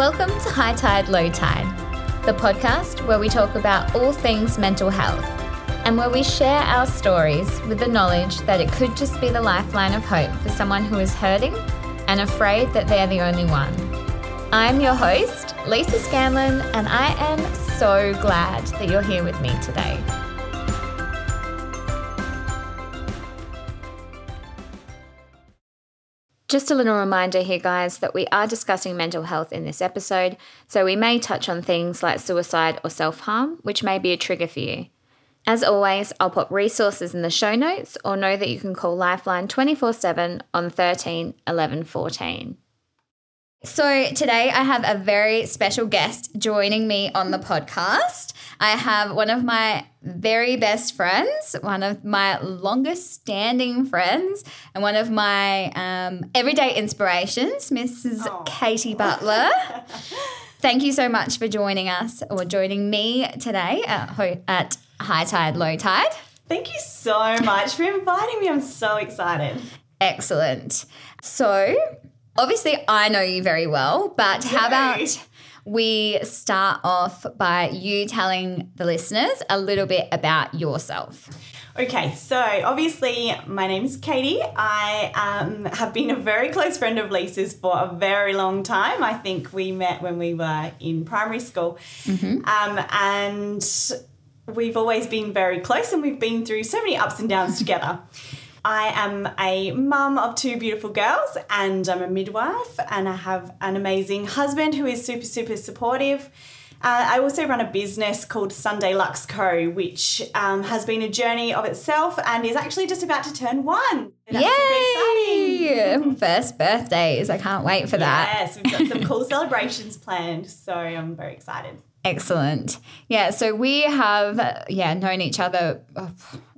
Welcome to High Tide, Low Tide, the podcast where we talk about all things mental health and where we share our stories with the knowledge that it could just be the lifeline of hope for someone who is hurting and afraid that they're the only one. I'm your host, Lisa Scanlon, and I am so glad that you're here with me today. Just a little reminder here, guys, that we are discussing mental health in this episode, so we may touch on things like suicide or self harm, which may be a trigger for you. As always, I'll put resources in the show notes or know that you can call Lifeline 24 7 on 13 11 14. So, today I have a very special guest joining me on the podcast. I have one of my very best friends, one of my longest standing friends, and one of my um, everyday inspirations, Mrs. Katie Butler. Thank you so much for joining us or joining me today at, Ho- at High Tide, Low Tide. Thank you so much for inviting me. I'm so excited. Excellent. So, obviously, I know you very well, but how about we start off by you telling the listeners a little bit about yourself? Okay, so obviously, my name's Katie. I um, have been a very close friend of Lisa's for a very long time. I think we met when we were in primary school. Um, and we've always been very close and we've been through so many ups and downs together. I am a mum of two beautiful girls and I'm a midwife and I have an amazing husband who is super, super supportive. Uh, I also run a business called Sunday Luxe Co., which um, has been a journey of itself and is actually just about to turn one. That's. Yay! First birthdays. I can't wait for that. Yes, we've got some cool celebrations planned, so I'm very excited. Excellent. Yeah, so we have yeah known each other uh,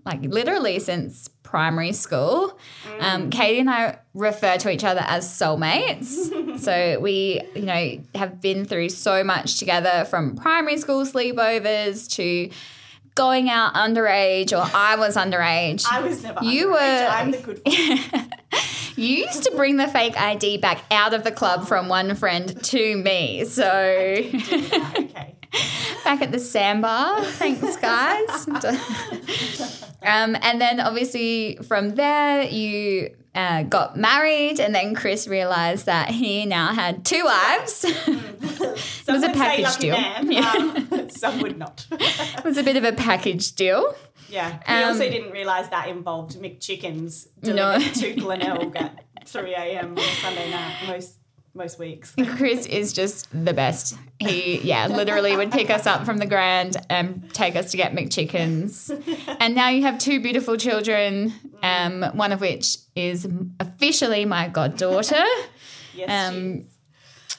like literally since primary school. Um, Katie and I refer to each other as soulmates. so we you know have been through so much together from primary school sleepovers to going out underage or I was underage. I was never You underage. were- I'm the good one. You used to bring the fake ID back out of the club from one friend to me. So okay. back at the sandbar. Thanks, guys. um, and then obviously from there, you uh, got married, and then Chris realized that he now had two wives. Some was a package deal. Yeah. um, some would not. it was a bit of a package deal. Yeah. We Um, also didn't realise that involved McChickens No. delivered to Glenelg at 3 a.m. on a Sunday night most most weeks. Chris is just the best. He, yeah, literally would pick us up from the grand and take us to get McChickens. And now you have two beautiful children, um, one of which is officially my goddaughter. Yes, Um,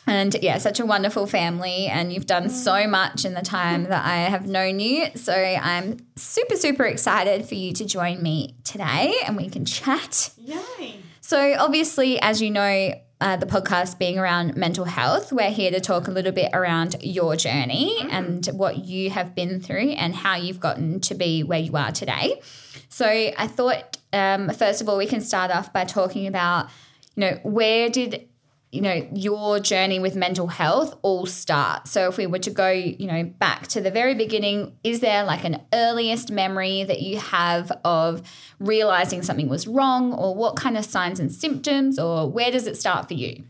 And yeah, such a wonderful family. And you've done so much in the time that I have known you. So I'm super, super excited for you to join me today and we can chat. Yay. So, obviously, as you know, uh, the podcast being around mental health, we're here to talk a little bit around your journey and what you have been through and how you've gotten to be where you are today. So, I thought, um, first of all, we can start off by talking about, you know, where did you know your journey with mental health all start? So if we were to go you know back to the very beginning is there like an earliest memory that you have of realizing something was wrong? Or what kind of signs and symptoms? Or where does it start for you?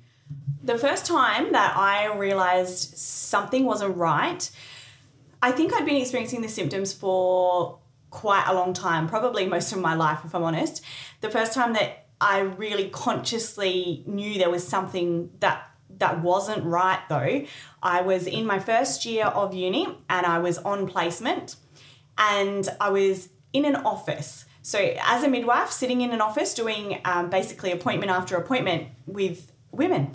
The first time that I realised something wasn't right, I think I'd been experiencing the symptoms for quite a long time, probably most of my life, if I'm honest. The first time that I really consciously knew there was something that that wasn't right though, I was in my first year of uni and I was on placement and I was in an office. So, as a midwife, sitting in an office doing um, basically appointment after appointment with women.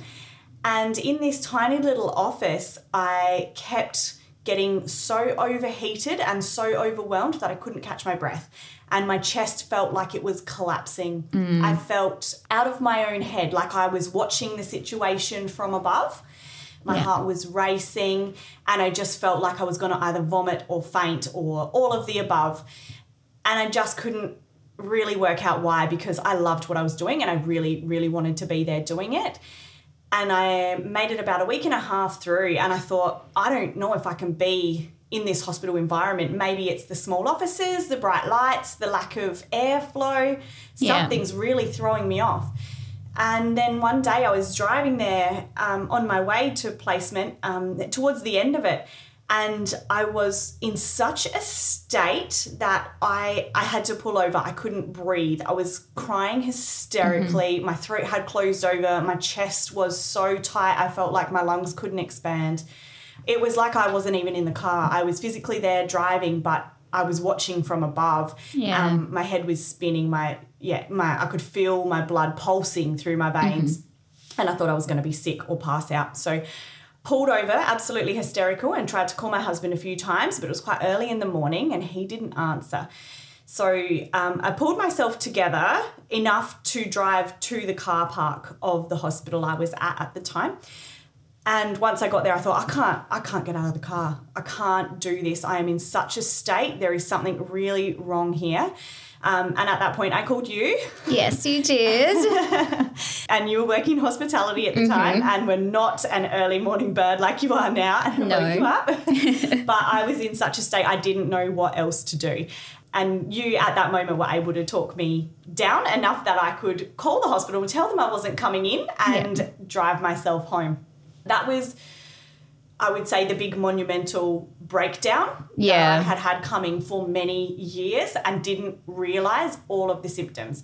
And in this tiny little office, I kept getting so overheated and so overwhelmed that I couldn't catch my breath. And my chest felt like it was collapsing. Mm. I felt out of my own head, like I was watching the situation from above. My Yeah. heart was racing, and I just felt like I was going to either vomit or faint or all of the above. And I just couldn't really work out why because I loved what I was doing and I really, really wanted to be there doing it. And I made it about a week and a half through, and I thought, I don't know if I can be in this hospital environment. Maybe it's the small offices, the bright lights, the lack of airflow. Yeah. Something's really throwing me off. And then one day I was driving there um, on my way to placement um, towards the end of it. And I was in such a state that I I had to pull over. I couldn't breathe. I was crying hysterically. My throat had closed over. My chest was so tight. I felt like my lungs couldn't expand. It was like I wasn't even in the car. I was physically there driving, but I was watching from above. Yeah. Um, my head was spinning. My yeah, my I could feel my blood pulsing through my veins, and I thought I was going to be sick or pass out. So pulled over, absolutely hysterical, and tried to call my husband a few times, but it was quite early in the morning, and he didn't answer. So um, I pulled myself together enough to drive to the car park of the hospital I was at at the time. And once I got there, I thought, I can't, I can't get out of the car. I can't do this. I am in such a state. There is something really wrong here. Um, and at that point, I called you, Yes, you did. and you were working in hospitality at the Mm-hmm. time, and were not an early morning bird like you are now. And No. woke you up. but I was in such a state, I didn't know what else to do. And you, at that moment, were able to talk me down enough that I could call the hospital and tell them I wasn't coming in and drive myself home. That was, I would say, the big monumental breakdown Yeah. that I had had coming for many years and didn't realize all of the symptoms.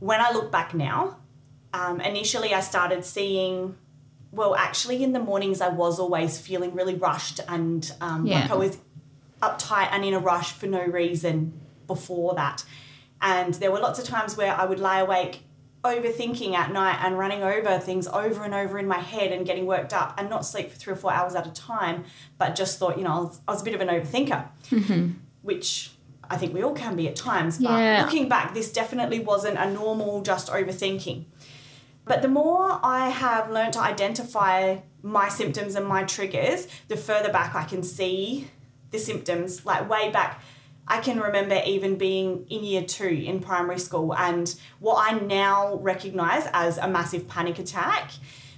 When I look back now, um, initially I started seeing, well, actually, in the mornings I was always feeling really rushed and um, Yeah. like I was uptight and in a rush for no reason before that. And there were lots of times where I would lie awake overthinking at night and running over things over and over in my head and getting worked up and not sleep for three or four hours at a time, but just thought, you know, I was, I was a bit of an overthinker, mm-hmm. which I think we all can be at times. But Yeah. looking back, this definitely wasn't a normal just overthinking. But the more I have learned to identify my symptoms and my triggers, the further back I can see the symptoms. Like way back, I can remember even being in year two in primary school and what I now recognize as a massive panic attack.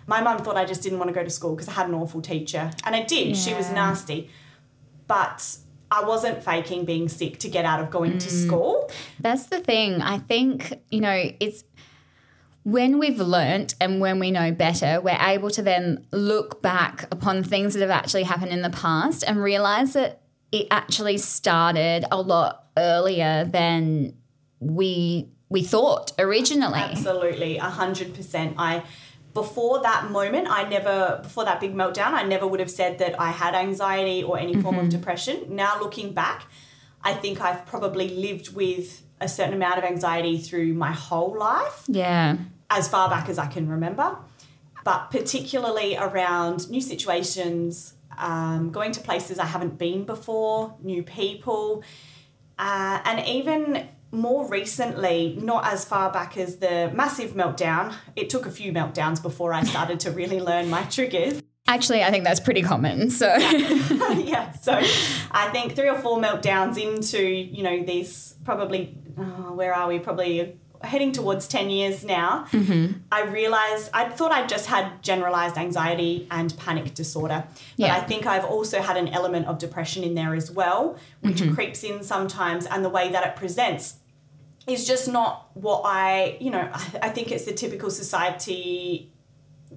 My mum thought I just didn't want to go to school because I had an awful teacher. And I did, she was nasty. But I wasn't faking being sick to get out of going to mm. school. That's the thing. I think, you know, it's when we've learnt and when we know better, we're able to then look back upon things that have actually happened in the past and realize that it actually started a lot earlier than we we thought originally. Absolutely, a hundred percent. I before that moment, I never before that big meltdown, I never would have said that I had anxiety or any form of mm-hmm. depression. Now looking back, I think I've probably lived with a certain amount of anxiety through my whole life, Yeah. as far back as I can remember. But particularly around new situations, um, going to places I haven't been before, new people, uh, and even more recently, not as far back as the massive meltdown, it took a few meltdowns before I started to really learn my triggers. Actually, I think that's pretty common. So yeah, so I think three or four meltdowns into, you know, these probably, oh, where are we? Probably heading towards 10 years now. Mm-hmm. I realized, I thought I just had generalized anxiety and panic disorder. But Yeah. I think I've also had an element of depression in there as well, which mm-hmm. creeps in sometimes, and the way that it presents is just not what I, you know, I, I think it's the typical society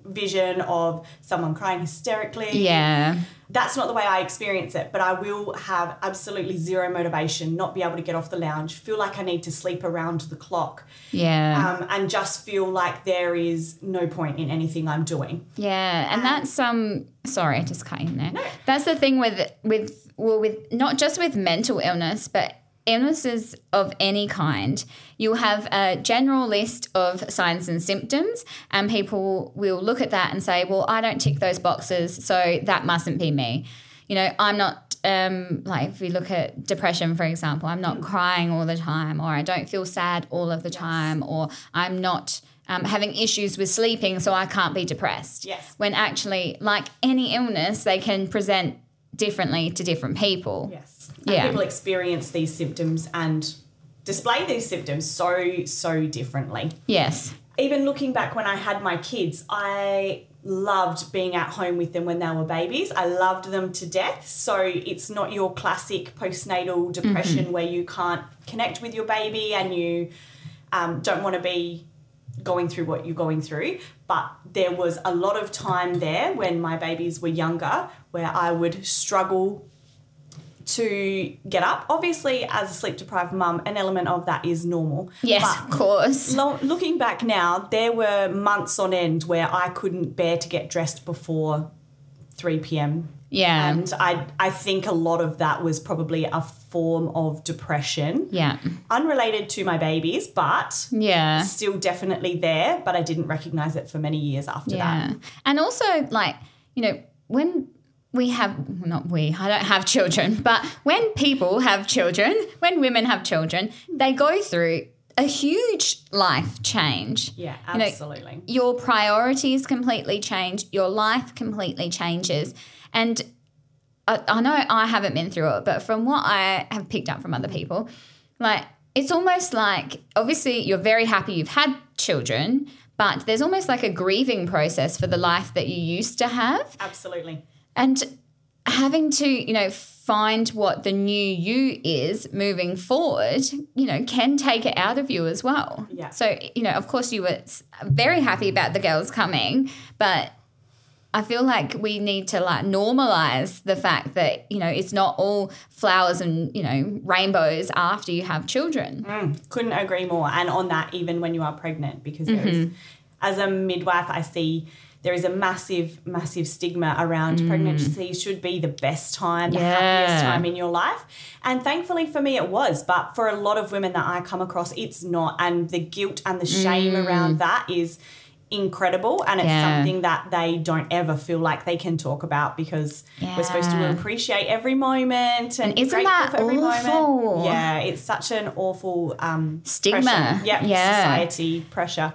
vision of someone crying hysterically. yeah. That's not the way I experience it, but I will have absolutely zero motivation, not be able to get off the lounge, feel like I need to sleep around the clock, Yeah. um, and just feel like there is no point in anything I'm doing. Yeah, and that's um sorry, I just cut in there. That's the thing with with well with not just with mental illness, but illnesses of any kind. You'll have a general list of signs and symptoms, and people will look at that and say, "Well, I don't tick those boxes, so that mustn't be me." You know, I'm not um, like if we look at depression, for example, I'm not crying all the time, or I don't feel sad all of the time, or I'm not um, having issues with sleeping, so I can't be depressed. Yes. When actually, like any illness, they can present differently to different people. Yes. And Yeah. people experience these symptoms and display these symptoms so, so differently. Yes. Even looking back when I had my kids, I loved being at home with them when they were babies. I loved them to death. So it's not your classic postnatal depression where you can't connect with your baby and you um, don't want to be going through what you're going through. But there was a lot of time there when my babies were younger where I would struggle to get up. Obviously, as a sleep deprived mum, an element of that is normal. Yes, But of course. Lo- looking back now, there were months on end where I couldn't bear to get dressed before 3 p.m. Yeah. And I, I think a lot of that was probably a form of depression, yeah. unrelated to my babies, but Yeah. still definitely there. But I didn't recognize it for many years after Yeah. that. And also, like, you know, when we have, not we, I don't have children, but when people have children, when women have children, they go through a huge life change. Yeah, You know, absolutely. Your priorities completely change, your life completely changes. And I, I know I haven't been through it, but from what I have picked up from other people, like it's almost like obviously you're very happy you've had children, but there's almost like a grieving process for the life that you used to have. absolutely. And having to, you know, find what the new you is moving forward, you know, can take it out of you as well. Yeah. So, you know, of course you were very happy about the girls coming, but I feel like we need to like normalize the fact that, you know, it's not all flowers and, you know, rainbows after you have children. Mm, couldn't agree more. And on that, even when you are pregnant, because is, mm-hmm. as a midwife, I see there is a massive, massive stigma around mm. pregnancy should be the best time, the happiest time in your life. And thankfully for me, it was. But for a lot of women that I come across, it's not. And the guilt and the shame mm. around that is incredible and it's Yeah. something that they don't ever feel like they can talk about because we're supposed to appreciate every moment and, And isn't that awful? moment yeah it's such an awful um Stigma. Yep, Yeah. society pressure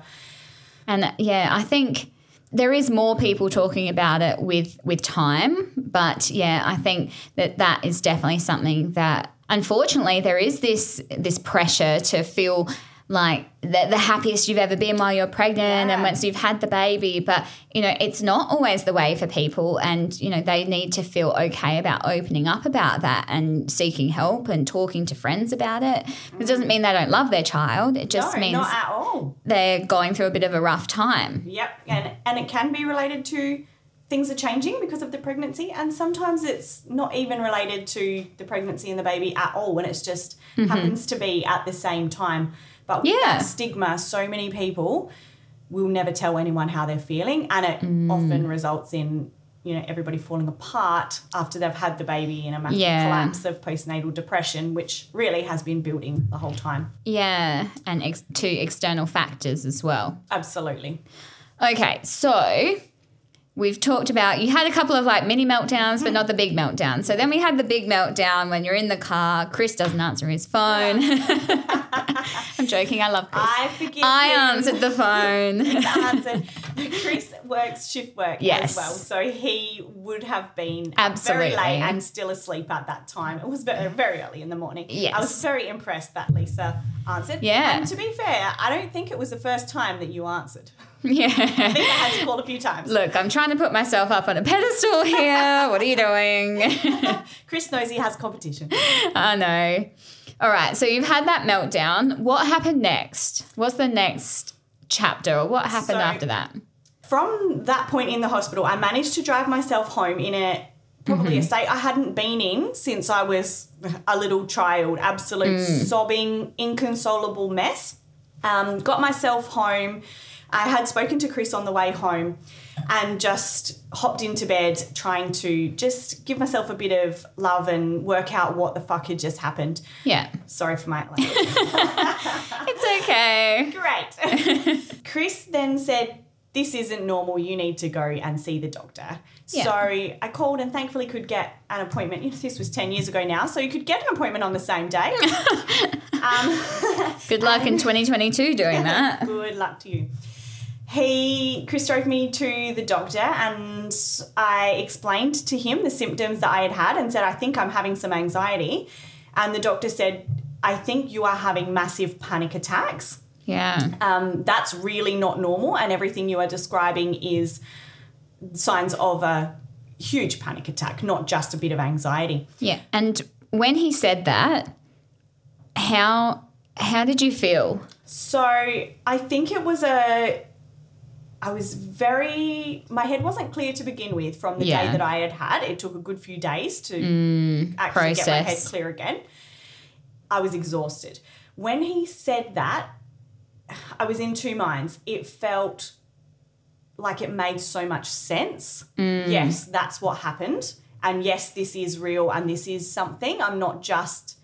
And yeah, I think there is more people talking about it with with time, but yeah, I think that that is definitely something that unfortunately there is this this pressure to feel like the, the happiest you've ever been while you're pregnant and once you've had the baby. But you know it's not always the way for people and you know they need to feel okay about opening up about that and seeking help and talking to friends about it. It doesn't mean they don't love their child. It just no means not at all. they're going through a bit of a rough time. Yep, and and it can be related to things are changing because of the pregnancy, and sometimes it's not even related to the pregnancy and the baby at all, when it's just mm-hmm. happens to be at the same time. But with. Yeah. stigma, so many people will never tell anyone how they're feeling, and it Mm. often results in you know everybody falling apart after they've had the baby in a massive Yeah. collapse of postnatal depression, which really has been building the whole time. Yeah, and ex- to external factors as well. Absolutely. Okay, so we've talked about you had a couple of like mini meltdowns, but not the big meltdown. So then we had the big meltdown when you're in the car. Chris doesn't answer his phone. I'm joking. I love Chris. I forgive I him. answered the phone. answered. Chris works shift work Yes. as well, so he would have been Absolutely. very late and still asleep at that time. It was very, uh, very early in the morning. Yes. I was very impressed that Lisa answered. Yeah. And to be fair, I don't think it was the first time that you answered. I yeah. think I had to a few times. Look, I'm trying to put myself up on a pedestal here. What are you doing? Chris knows he has competition. I know. All right, so you've had that meltdown. What happened next? What's the next chapter, or what happened So- after that? From that point in the hospital, I managed to drive myself home in a probably a state I hadn't been in since I was a little child. Absolute sobbing, inconsolable mess. Um, got myself home. I had spoken to Chris on the way home and just hopped into bed trying to just give myself a bit of love and work out what the fuck had just happened. Yeah, Sorry for my language. it's okay. Great. Chris then said, This isn't normal. You need to go and see the doctor. Yeah. So I called and thankfully could get an appointment. You know, this was 10 years ago now, so you could get an appointment on the same day. um, Good luck in 2022 doing that. good luck to you. He, Chris drove me to the doctor and I explained to him the symptoms that I had had and said, I think I'm having some anxiety. And the doctor said, I think you are having massive panic attacks. Yeah. Um, that's really not normal, and everything you are describing is signs of a huge panic attack, not just a bit of anxiety. Yeah. And when he said that, how how did you feel? So I think it was a. I was very. My head wasn't clear to begin with from the Yeah. day that I had had. It took a good few days to actually get my head clear again. I was exhausted. When he said that, I was in two minds. It felt like it made so much sense. Mm. Yes, that's what happened. And yes, this is real and this is something. I'm not just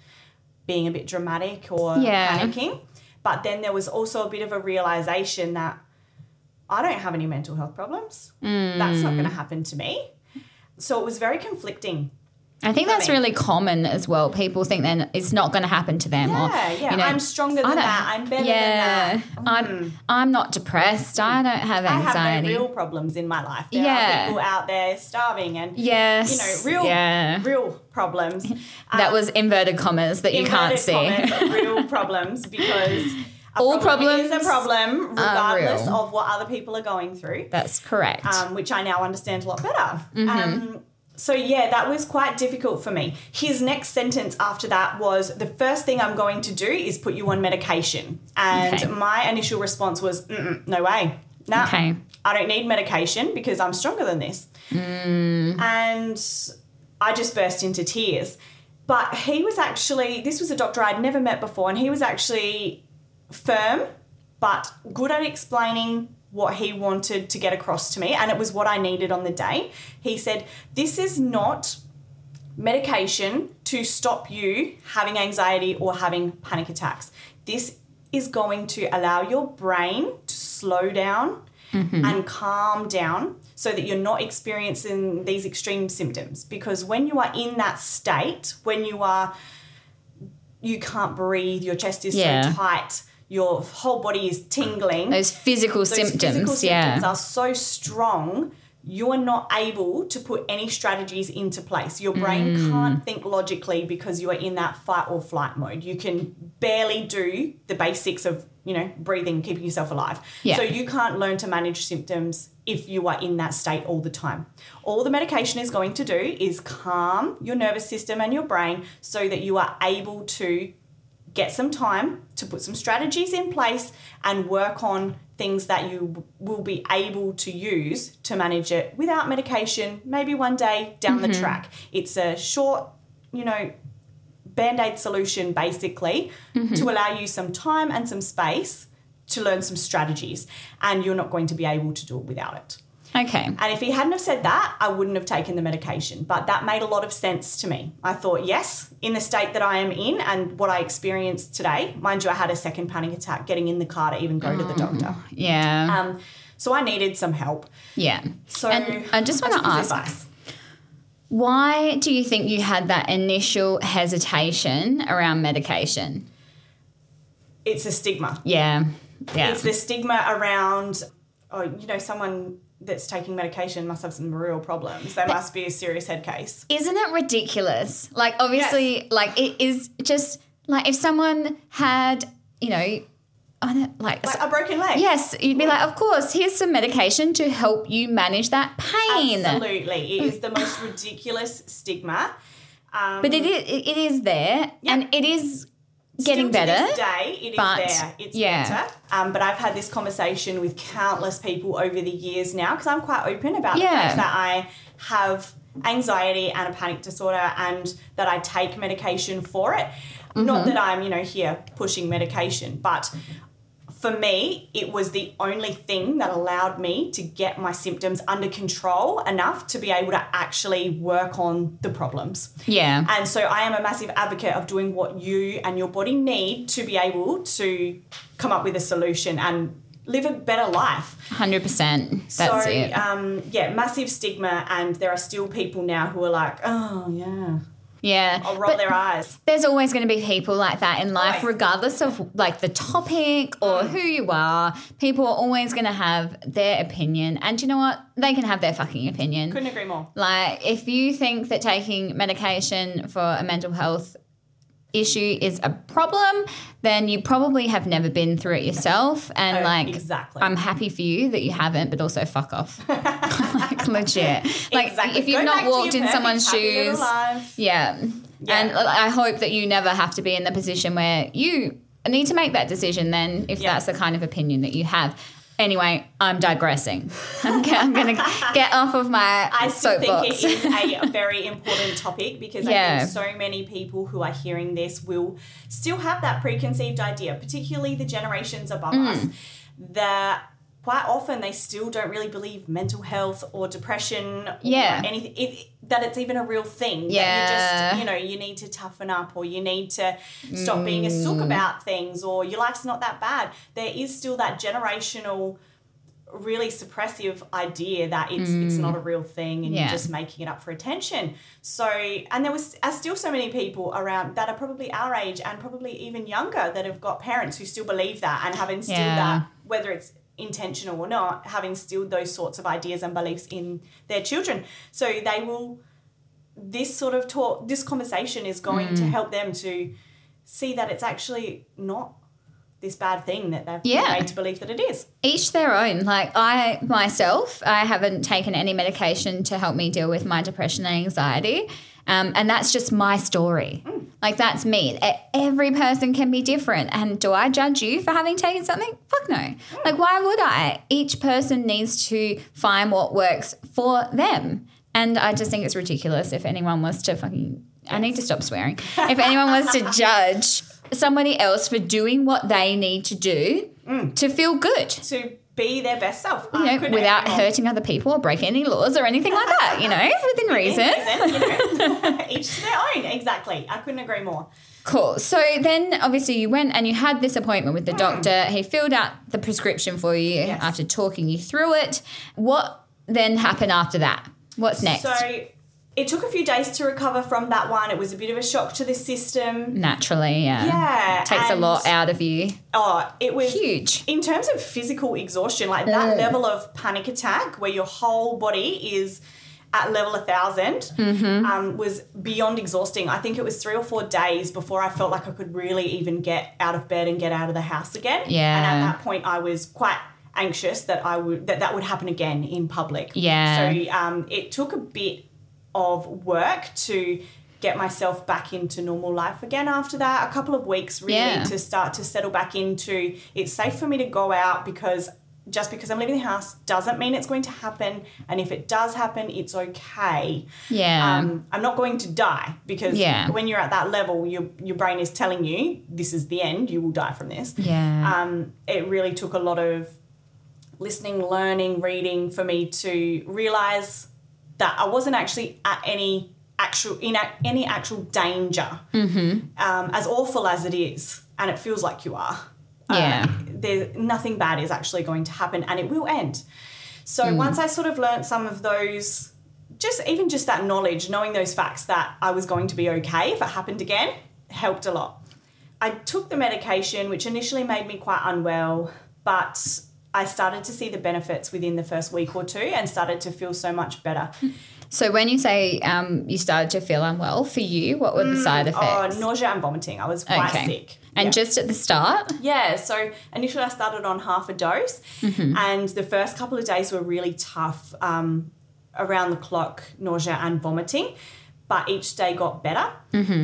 being a bit dramatic or Yeah. panicking. But then there was also a bit of a realization that I don't have any mental health problems. That's not going Mm. to happen to me. So it was very conflicting. I think that's really common as well. People think then it's not going to happen to them. or, Yeah, yeah. you know, I'm stronger than that. I'm better yeah, than that. I'm I'm not depressed. I don't have anxiety. I have no real problems in my life. There Yeah. are people out there starving and yes, you know, real Yeah, real problems. that Um, was inverted commas that you can't see. real problems because a All problem is a problems problem regardless real. of what other people are going through. That's correct. um, which I now understand a lot better. Mm-hmm. Um, so yeah, that was quite difficult for me. His next sentence after that was, "The first thing I'm going to do is put you on medication." And Okay. my initial response was, Mm-mm, "No way, no, Okay. I don't need medication because I'm stronger than this." Mm. And I just burst into tears. But he was actually, this was a doctor I'd never met before, and he was actually firm but good at explaining what he wanted to get across to me and it was what I needed on the day. He said, "This is not medication to stop you having anxiety or having panic attacks. This is going to allow your brain to slow down mm-hmm. and calm down so that you're not experiencing these extreme symptoms because when you are in that state, when you are you can't breathe, your chest is Yeah. so tight, your whole body is tingling. Those physical Those symptoms, physical yeah. symptoms are so strong, you are not able to put any strategies into place. Your brain Mm. can't think logically because you are in that fight or flight mode. You can barely do the basics of, you know, breathing, keeping yourself alive. Yeah. So you can't learn to manage symptoms if you are in that state all the time. All the medication is going to do is calm your nervous system and your brain so that you are able to get some time to put some strategies in place and work on things that you will be able to use to manage it without medication, maybe one day down the mm-hmm. track. It's a short, you know, band aid solution basically mm-hmm. to allow you some time and some space to learn some strategies, and you're not going to be able to do it without it. Okay. And if he hadn't have said that, I wouldn't have taken the medication. But that made a lot of sense to me. I thought, yes, in the state that I am in and what I experienced today, mind you, I had a second panic attack getting in the car to even go to the doctor. Yeah. Um, so I needed some help. yeah. So And I just wanna ask- advice. Why do you think you had that initial hesitation around medication? It's a stigma. Yeah. Yeah. It's the stigma around, oh, you know, someone that's taking medication must have some real problems. They must be a serious head case. Isn't it ridiculous? Like, obviously, like, it is just like if someone had, you know, I don't, like, Like a broken leg. yes, you'd be like, of course, here's some medication to help you manage that pain. Absolutely. It is the most ridiculous stigma. Um, But it is, it is there and it is getting Still better. day, it is but, there. It's yeah. better. Um, but I've had this conversation with countless people over the years now because I'm quite open about the fact that I have anxiety and a panic disorder and that I take medication for it. Mm-hmm. Not that I'm, you know, here pushing medication, but for me, it was the only thing that allowed me to get my symptoms under control enough to be able to actually work on the problems. Yeah. And so I am a massive advocate of doing what you and your body need to be able to come up with a solution and live a better life. 100%. That's so, it. Um, yeah, massive stigma, and there are still people now who are like, oh, yeah, yeah. I'll roll But their eyes. there's always going to be people like that in life, Always. regardless of like the topic or Mm. who you are. People are always going to have their opinion. And you know what? They can have their fucking opinion. Couldn't agree more. Like, if you think that taking medication for a mental health issue is a problem, then you probably have never been through it yourself. And Oh, like, exactly. I'm happy for you that you haven't, but also fuck off. like, legit. Like, Exactly. if you've Go not walked in someone's shoes, yeah. Yeah. And I hope that you never have to be in the position where you need to make that decision then if Yeah. that's the kind of opinion that you have. Anyway, I'm digressing. I'm, g- I'm going to get off of my I still think it is a very important topic because I think so many people who are hearing this will still have that preconceived idea, particularly the generations above Mm. us, that quite often they still don't really believe mental health or depression or Yeah. anything it, that it's even a real thing. That Yeah. you just, you know, you need to toughen up or you need to stop being a sook Mm. about things or your life's not that bad. There is still that generational really suppressive idea that it's it's not a real thing and Mm. Yeah. you're just making it up for attention. So and there was are still so many people around that are probably our age and probably even younger that have got parents who still believe that and have instilled Yeah. that whether it's intentional or not have instilled those sorts of ideas and beliefs in their children. So they will this sort of talk this conversation is going Mm. to help them to see that it's actually not this bad thing that they've Yeah. made to believe that it is. each their own. Like I myself, I haven't taken any medication to help me deal with my depression and anxiety. Um, and that's just my story. Mm. Like that's me. Every person can be different. And do I judge you for having taken something? Fuck no. Mm. Like why would I? Each person needs to find what works for them. And I just think it's ridiculous if anyone was to fucking I need to stop swearing. If anyone was to judge somebody else for doing what they need to do mm. to feel good to be their best self. you know, without hurting other people or breaking any laws or anything like that, you know, within reason. you know, each to their own. Exactly. I couldn't agree more. Cool. So then obviously you went and you had this appointment with the hmm. doctor. He filled out the prescription for you Yes. after talking you through it. What then happened after that? What's next? So it took a few days to recover from that one. It was a bit of a shock to the system. Naturally, yeah. Yeah. Takes a lot out of you. Oh, it was Huge. in terms of physical exhaustion, like that Mm. level of panic attack where your whole body is at level 1000 Mm-hmm. um, was beyond exhausting. I think it was three or four days before I felt like I could really even get out of bed and get out of the house again. Yeah. And at that point, I was quite anxious that I would that that would happen again in public. Yeah. So um, it took a bit of work to get myself back into normal life again after that a couple of weeks really Yeah. to start to settle back into it's safe for me to go out because just because I'm leaving the house doesn't mean it's going to happen and if it does happen it's okay Yeah. um, I'm not going to die because Yeah. when you're at that level your your brain is telling you this is the end you will die from this yeah. um, it really took a lot of listening, learning, reading for me to realize that I wasn't actually at any actual in a, any actual danger. Mm-hmm. Um, as awful as it is, and it feels like you are. Yeah. Uh, there, nothing bad is actually going to happen, and it will end. So once I sort of learned some of those, just even just that knowledge, knowing those facts that I was going to be okay if it happened again, helped a lot. I took the medication, which initially made me quite unwell, but I started to see the benefits within the first week or two and started to feel so much better. so when you say um, you started to feel unwell, for you, what were the side Oh, effects? nausea and vomiting. I was quite Okay. sick. and Yeah. just at the start? Yeah, so initially I started on half a dose, and the first couple of days were really tough, um, around the clock nausea and vomiting, but each day got better.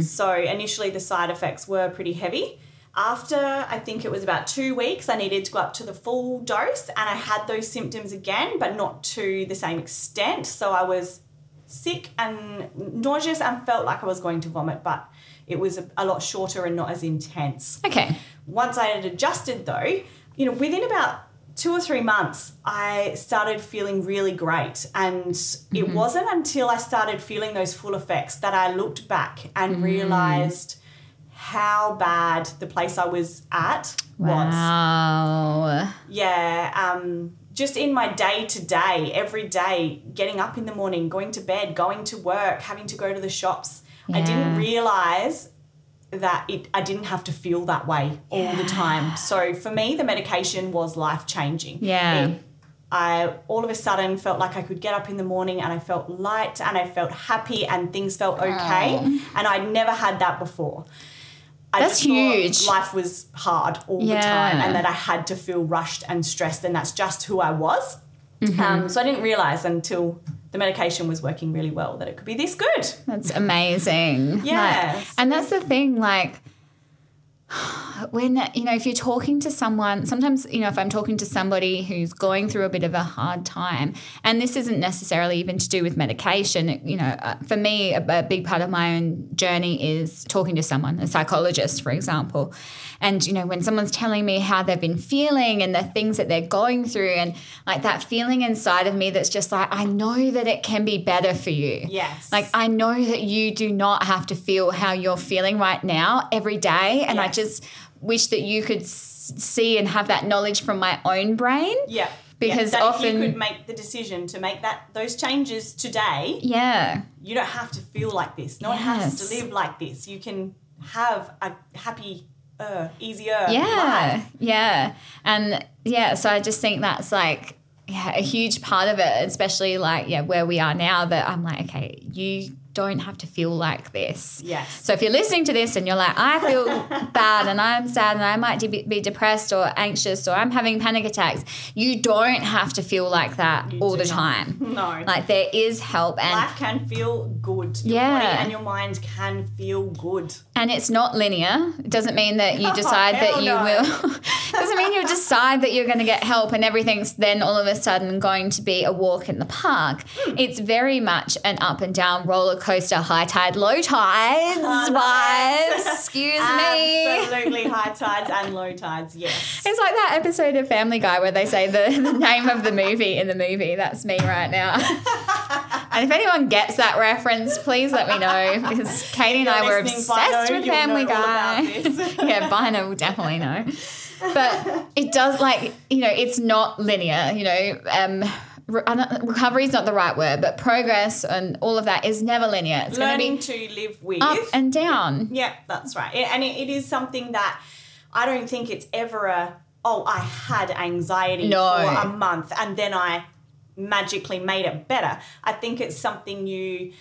So initially the side effects were pretty heavy. After I think it was about two weeks, I needed to go up to the full dose, and I had those symptoms again, but not to the same extent. So I was sick and nauseous and felt like I was going to vomit, but it was a, a lot shorter and not as intense Okay. once I had adjusted though, you know, within about two or three months, I started feeling really great. And it mm-hmm. wasn't until I started feeling those full effects that I looked back and mm. realized how bad the place I was at was. Wow. Yeah. Um, just in my day to day, every day, getting up in the morning, going to bed, going to work, having to go to the shops. I didn't realize that it I didn't have to feel that way all the time. So for me, the medication was life changing. Yeah. I all of a sudden felt like I could get up in the morning and I felt light and I felt happy and things felt okay. Oh. And I'd never had that before. I That's just huge. Life was hard all the time, and that I had to feel rushed and stressed, and that's just who I was. Mm-hmm. Um, so I didn't realize until the medication was working really well that it could be this good. That's amazing. yeah. Like- and that's the thing, like, when, you know, if you're talking to someone, sometimes, you know, if I'm talking to somebody who's going through a bit of a hard time, and this isn't necessarily even to do with medication, you know, uh, for me, a, a big part of my own journey is talking to someone, a psychologist, for example. And, you know, when someone's telling me how they've been feeling and the things that they're going through, and like that feeling inside of me that's just like, I know that it can be better for you. Yes. Like I know that you do not have to feel how you're feeling right now every day, and I Yes. Just wish that you could see and have that knowledge from my own brain. Yeah. Because yeah, that if often- you could make the decision to make that those changes today, Yeah, you don't have to feel like this. No one has to live like this. You can have a happy, uh, easier yeah, life. yeah, and yeah. So I just think that's like yeah a huge part of it, especially like yeah where we are now. That I'm like okay, you don't have to feel like this. Yes. So if you're listening to this and you're like, I feel bad and I'm sad and I might de- be depressed or anxious or I'm having panic attacks, you don't have to feel like that You all the not. time. No. Like there is help and Life can feel good. Your Yeah. body and your mind can feel good. And it's not linear. It doesn't mean that you Oh, decide that you no. will. doesn't mean you decide that you're going to get help and everything's then all of a sudden going to be a walk in the park. Hmm. It's very much an up and down roller coaster, high tide, low tides vibes. Excuse me. Absolutely high tides and low tides, yes. It's like that episode of Family Guy where they say the, the name of the movie in the movie. That's me right now. and if anyone gets that reference, please let me know because Katie and I were listening, obsessed Bino, with Family know Guy. yeah, Bino will definitely know. But it does like you know it's not linear. You know, um, re- I don't- recovery is not the right word, but progress and all of that is never linear. It's going to Learning be to live with. up and down. Yeah, that's right. And it, it is something that I don't think it's ever a, oh, I had anxiety No. for a month and then I magically made it better. I think it's something you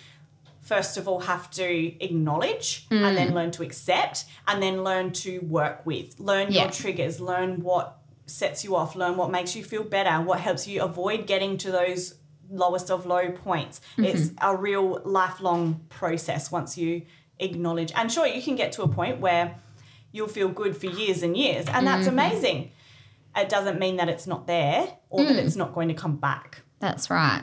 first of all have to acknowledge and Mm. then learn to accept and then learn to work with. Learn Yeah. your triggers, learn what sets you off, learn what makes you feel better, what helps you avoid getting to those lowest of low points. Mm-hmm. It's a real lifelong process once you acknowledge. And sure, you can get to a point where you'll feel good for years and years, and that's Mm-hmm. amazing. It doesn't mean that it's not there or Mm. that it's not going to come back. That's right.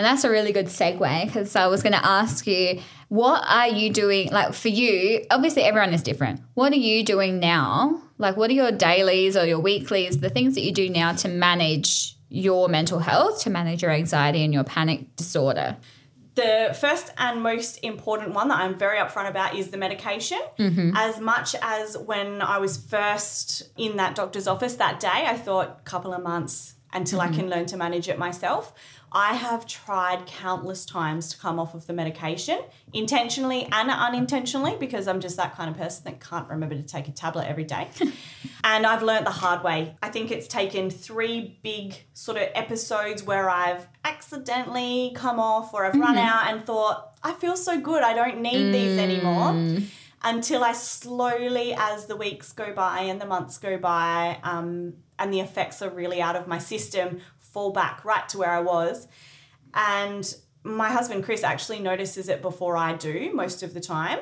And that's a really good segue because I was going to ask you, what are you doing? Like for you, obviously everyone is different. What are you doing now? Like, what are your dailies or your weeklies, the things that you do now to manage your mental health, to manage your anxiety and your panic disorder? The first and most important one that I'm very upfront about is the medication. Mm-hmm. As much as when I was first in that doctor's office that day, I thought couple of months until Mm-hmm. I can learn to manage it myself. I have tried countless times to come off of the medication, intentionally and unintentionally, because I'm just that kind of person that can't remember to take a tablet every day. and I've learned the hard way. I think it's taken three big sort of episodes where I've accidentally come off or I've run out and thought, I feel so good, I don't need these anymore. Until I slowly, as the weeks go by and the months go by, um, and the effects are really out of my system, fall back right to where I was. And my husband Chris actually notices it before I do most of the time.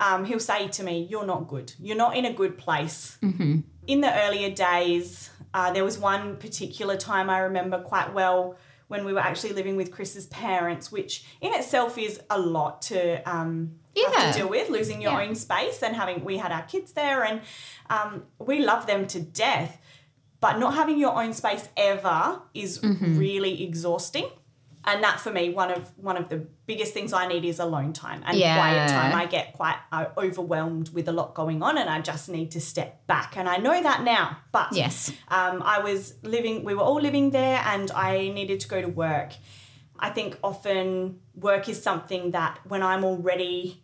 Um, he'll say to me, You're not good. You're not in a good place. In the earlier days, uh, there was one particular time I remember quite well when we were actually living with Chris's parents, which in itself is a lot to um, have to deal with, losing your Yeah. own space and having, we had our kids there and um, we love them to death. But not having your own space ever is really exhausting. And that for me, one of one of the biggest things I need is alone time and Yeah. quiet time. I get quite uh, overwhelmed with a lot going on, and I just need to step back. And I know that now. But Yes. um, I was living, we were all living there, and I needed to go to work. I think often work is something that when I'm already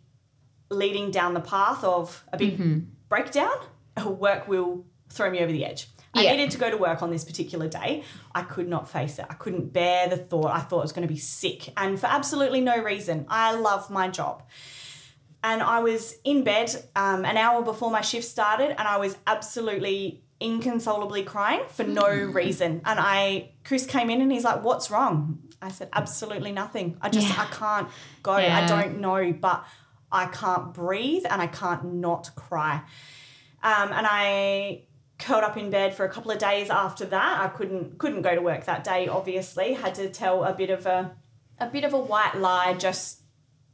leading down the path of a big Mm-hmm. breakdown, work will throw me over the edge. I Yeah. needed to go to work on this particular day. I could not face it. I couldn't bear the thought. I thought I was going to be sick, and for absolutely no reason. I love my job. and I was in bed um, an hour before my shift started, and I was absolutely inconsolably crying for no reason. And I, Chris came in and he's like, "What's wrong?" I said, "Absolutely nothing. I just, Yeah. I can't go. I don't know, but I can't breathe and I can't not cry." Um, and I curled up in bed for a couple of days after that. I couldn't couldn't go to work that day. Obviously, had to tell a bit of a a bit of a white lie just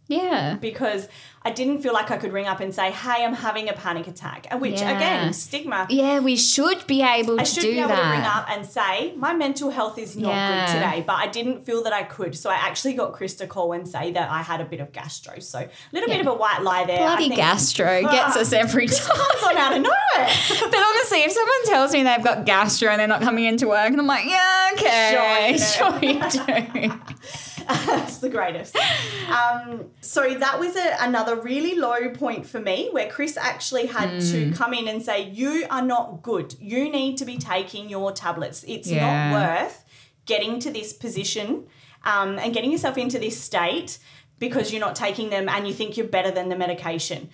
Yeah. because I didn't feel like I could ring up and say, "Hey, I'm having a panic attack," Uh, which Yeah. again, stigma. Yeah, we should be able I to should be able that. to ring up and say my mental health is not Yeah. good today, but I didn't feel that I could, so I actually got Chris to call and say that I had a bit of gastro. So a little bit of a white lie there. I Bloody think gastro gets Ah. us every time. Comes on out of nowhere. But honestly, if someone tells me they've got gastro and they're not coming into work, and I'm like, yeah, okay, Sure sure you do. That's the greatest. Um, so that was a, another really low point for me where Chris actually had Hmm. to come in and say, You are not good. You need to be taking your tablets. It's Yeah. not worth getting to this position um, and getting yourself into this state because you're not taking them and you think you're better than the medication.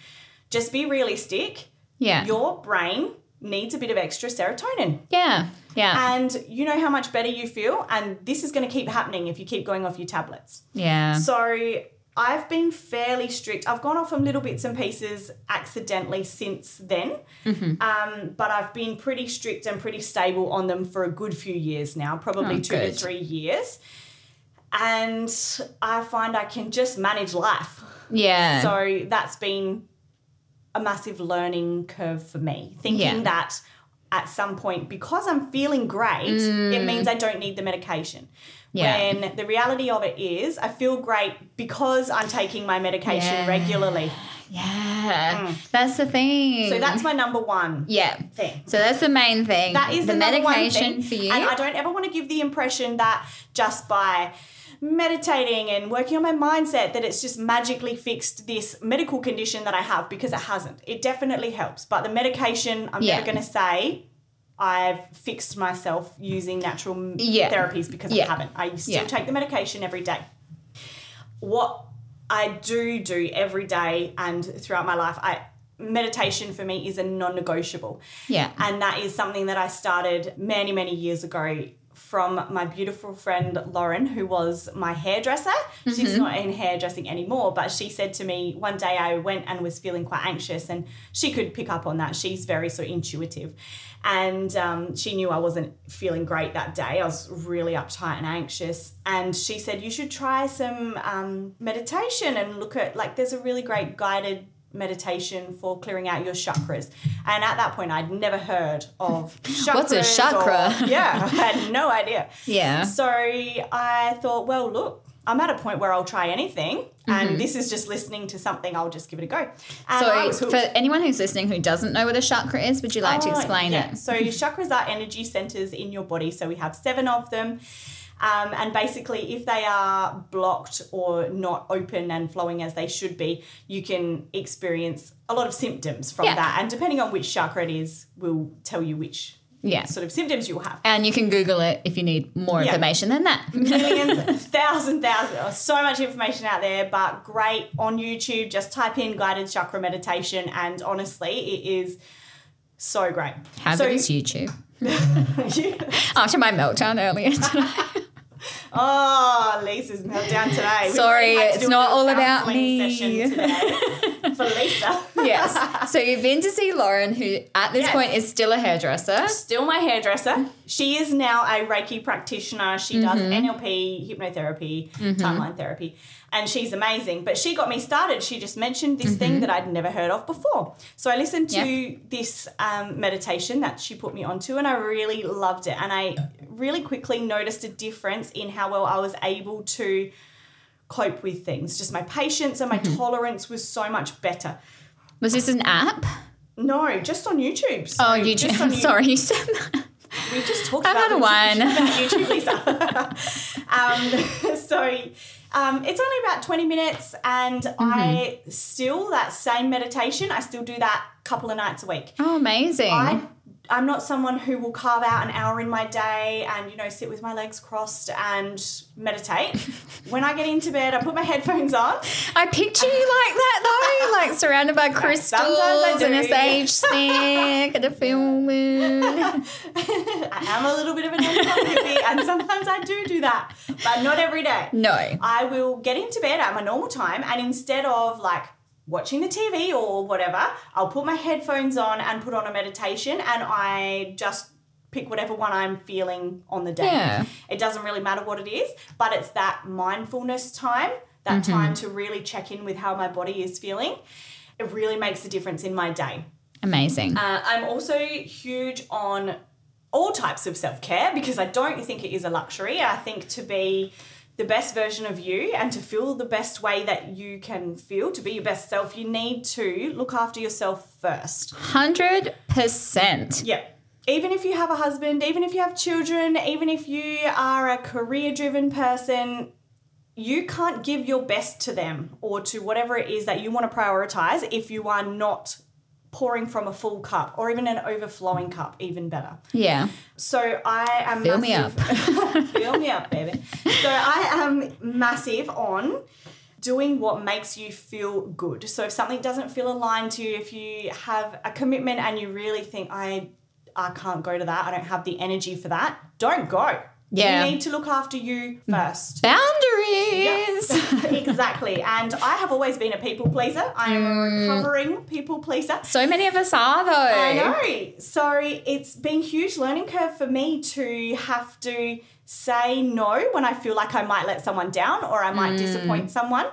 Just be realistic. Yeah. Your brain needs a bit of extra serotonin. yeah. Yeah. And you know how much better you feel. And this is going to keep happening if you keep going off your tablets. yeah. So I've been fairly strict. I've gone off on little bits and pieces accidentally since then, Mm-hmm. um, but I've been pretty strict and pretty stable on them for a good few years now, probably Oh, two to three years. And I find I can just manage life. yeah. So that's been a massive learning curve for me. Thinking Yeah. that at some point, because I'm feeling great, it means I don't need the medication. Mm. Yeah. When the reality of it is, I feel great because I'm taking my medication Yeah. regularly. yeah. That's the thing. Mm. So that's my number one yeah. thing. So that's the main thing. That is the the, medication thing. for you. And I don't ever want to give the impression that just by meditating and working on my mindset that it's just magically fixed this medical condition that I have because it hasn't. It definitely helps. But the medication, I'm Yeah. never going to say I've fixed myself using natural Yeah. therapies because I haven't. I still Yeah. take the medication every day. What I do do every day and throughout my life, I meditation for me is a non-negotiable. yeah. And that is something that I started many, many years ago from my beautiful friend Lauren, who was my hairdresser. She's not in hairdressing anymore, but she said to me one day I went and was feeling quite anxious, and she could pick up on that. She's very so intuitive. And um, she knew I wasn't feeling great that day. I was really uptight and anxious. And she said, You should try some um, meditation and look at, like, there's a really great guided meditation for clearing out your chakras. And at that point, I'd never heard of chakras. What's a chakra? or- yeah, I had no idea. Yeah. So I thought, well, look, I'm at a point where I'll try anything. And mm-hmm. this is just listening to something, I'll just give it a go. And So, for anyone who's listening who doesn't know what a chakra is, would you like to Oh, explain yeah. it? So chakras are energy centers in your body. So we have seven of them. Um, and basically, if they are blocked or not open and flowing as they should be, you can experience a lot of symptoms from Yeah. that. And depending on which chakra it is, will tell you which Yeah. sort of symptoms you'll have. And you can Google it if you need more Yeah. information than that. Millions, thousand, thousand, oh, so much information out there, but great on YouTube. Just type in guided chakra meditation, and honestly, it is so great. How so, good is YouTube? After my meltdown earlier today. Oh, Lisa's meltdown today. Sorry, really to it's not all about me. for Lisa. yes. So you've been to see Lauren, who at this Yes. point is still a hairdresser. Still my hairdresser. She is now a Reiki practitioner. She does Mm-hmm. NLP, hypnotherapy, timeline therapy, and she's amazing. But she got me started. She just mentioned this thing that I'd never heard of before. So I listened to Mm-hmm. This um, meditation that she put me onto, and I really loved it. And I really quickly noticed a difference in how well I was able to cope with things. Just my patience and my Mm-hmm. tolerance was so much better. Was this an app? No, just on YouTube. So Oh, YouTube. just on I'm sorry, you said that. we just talked I've about had YouTube, one. about YouTube, Lisa. um, so um, it's only about 20 minutes, and I still, that same meditation, I still do that a couple of nights a week. Oh, amazing. I, I'm not someone who will carve out an hour in my day and, you know, sit with my legs crossed and meditate. when I get into bed, I put my headphones on. I picture you like that though, like surrounded by crystals and a sage stick and a moon. I am a little bit of an hippie and sometimes I do do that, but not every day. No. I will get into bed at my normal time and instead of like watching the TV or whatever, I'll put my headphones on and put on a meditation and I just pick whatever one I'm feeling on the day. Yeah. It doesn't really matter what it is, but it's that mindfulness time, that time to really check in with how my body is feeling. It really makes a difference in my day. Amazing. Uh, I'm also huge on all types of self care because I don't think it is a luxury. I think to be the best version of you and to feel the best way that you can feel, to be your best self, you need to look after yourself first. 100%. Yeah. Even if you have a husband, even if you have children, even if you are a career driven person, you can't give your best to them or to whatever it is that you want to prioritize if you are not pouring from a full cup or even an overflowing cup, even better. Yeah. So I am Fill me massive- Fill me up, baby. So I am massive on doing what makes you feel good. So if something doesn't feel aligned to you, if you have a commitment and you really think I I can't go to that, I don't have the energy for that, don't go. Yeah. You need to look after you first. Boundaries. exactly. And I have always been a people pleaser. I am a hmm. recovering people pleaser. So many of us are though. I know. So it's been a huge learning curve for me to have to say no when I feel like I might let someone down or I might hmm. disappoint someone.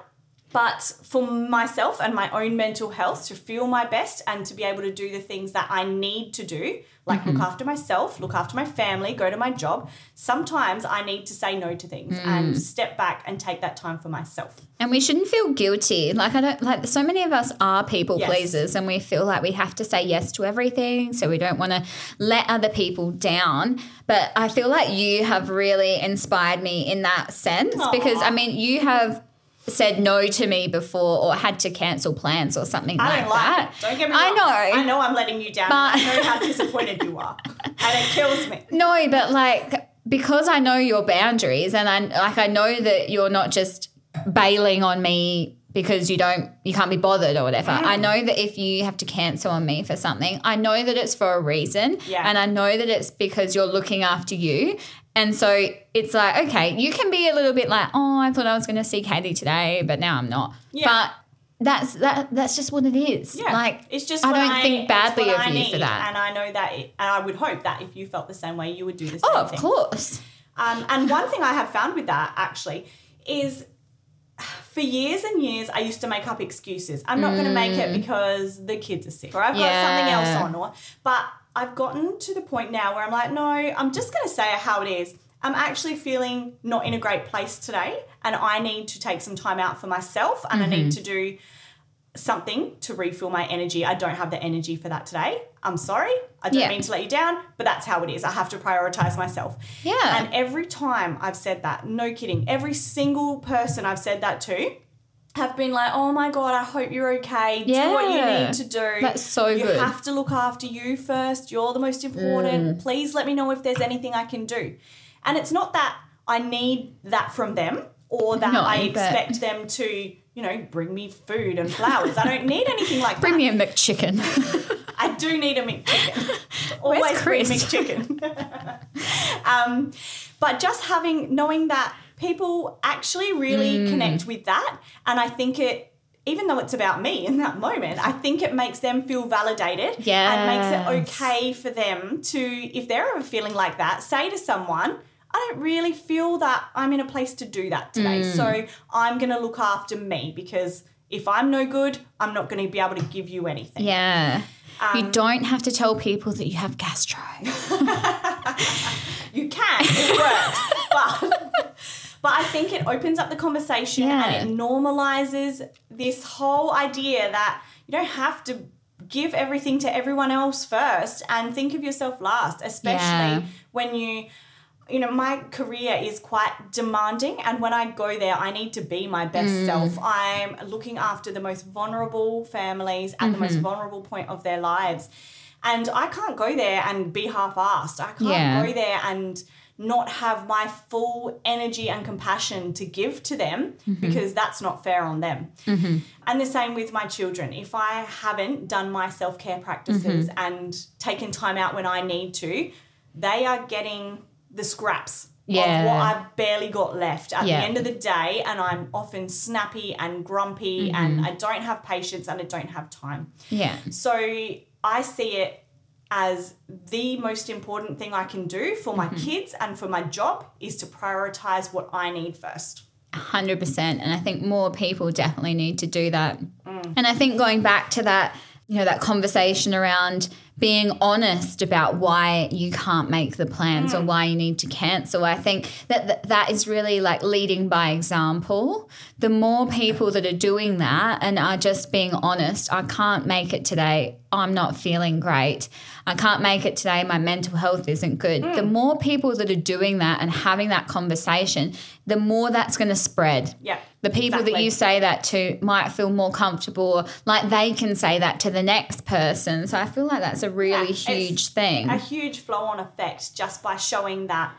But for myself and my own mental health, to feel my best and to be able to do the things that I need to do, like look mm-hmm. after myself, look after my family, go to my job, sometimes I need to say no to things mm. and step back and take that time for myself. And we shouldn't feel guilty. Like I don't like so many of us are people Yes. pleasers and we feel like we have to say yes to everything. So we don't want to let other people down. But I feel like you have really inspired me in that sense because I mean you have said no to me before or had to cancel plans or something I like don't like that. it. Don't get me I wrong. know. I know I'm letting you down. But- I know how disappointed you are. And it kills me. No, but like because I know your boundaries and I like I know that you're not just bailing on me because you don't you can't be bothered or whatever. I Mm. know that if you have to cancel on me for something, I know that it's for a reason. Yeah. And I know that it's because you're looking after you. And so it's like, okay, you can be a little bit like, oh, I thought I was gonna see Katie today, but now I'm not. Yeah. But that's that that's just what it is. Yeah, Like it's just I don't I, think badly of I you for that. and I know that, it, and I would hope that if you felt the same way, you would do the same Oh, of thing. course. Um, and one thing I have found with that actually is for years and years, I used to make up excuses. I'm not going to make it because the kids are sick or I've got something Mm. Else on. Or, but I've gotten to the point now where I'm like, no, I'm just going to say how it is. I'm actually feeling not in a great place today, and I need to take some time out for myself, and I Mm-hmm. need to do something to refill my energy. I don't have the energy for that today. I'm sorry. I don't Yeah. mean to let you down, but that's how it is. I have to prioritize myself. Yeah. And every time I've said that, no kidding, every single person I've said that to have been like, oh my God, I hope you're okay. Do what you need to do. That's so you good. have to look after you first. You're the most Mm. important. Please let me know if there's anything I can do. And it's not that I need that from them or that No, I but- expect them to, you know, bring me food and flowers. I don't need anything like Bring that. me a McChicken. I do need a McChicken. Always bring Chris? McChicken. um, but just having knowing that people actually really Mm. connect with that, and I think it. Even though it's about me in that moment, I think it makes them feel validated and makes it okay for them to, if they're ever feeling like that, say to someone, I don't really feel that I'm in a place to do that today. Mm. So I'm going to look after me because if I'm no good, I'm not going to be able to give you anything. Yeah. Um, you don't have to tell people that you have gastro. You can, it works. but but I think it opens up the conversation Yeah. and it normalizes this whole idea that you don't have to give everything to everyone else first and think of yourself last, especially Yeah. when you you know, my career is quite demanding, and when I go there, I need to be my best Mm. self. I'm looking after the most vulnerable families at the most Mm-hmm. vulnerable point of their lives. And I can't go there and be half assed. I can't Yeah. go there and not have my full energy and compassion to give to them Mm-hmm. because that's not fair on them. And the same with my children. If I haven't done my self care practices Mm-hmm. and taken time out when I need to, they are getting the scraps Yeah. of what I've barely got left at Yeah. the end of the day. And I'm often snappy and grumpy Mm-hmm. and I don't have patience and I don't have time. Yeah. So I see it as the most important thing I can do for my mm-hmm. kids and for my job is to prioritize what I need first. 100% and i think more people definitely need to do that. Mm. And i think going back to that you know that conversation around being honest about why you can't make the plans or mm. why you need to cancel. I think that that, that is really like leading by example. The more people that are doing that and are just being honest i can't make it today. I'm not feeling great. I can't make it today. My mental health isn't good. The mm. more people that are doing that and having that conversation the more that's going to spread. Yeah. The people that you say that to might feel more comfortable like they can say that to the next person so i feel like that's a really Yeah, huge thing A huge flow on effect just by showing that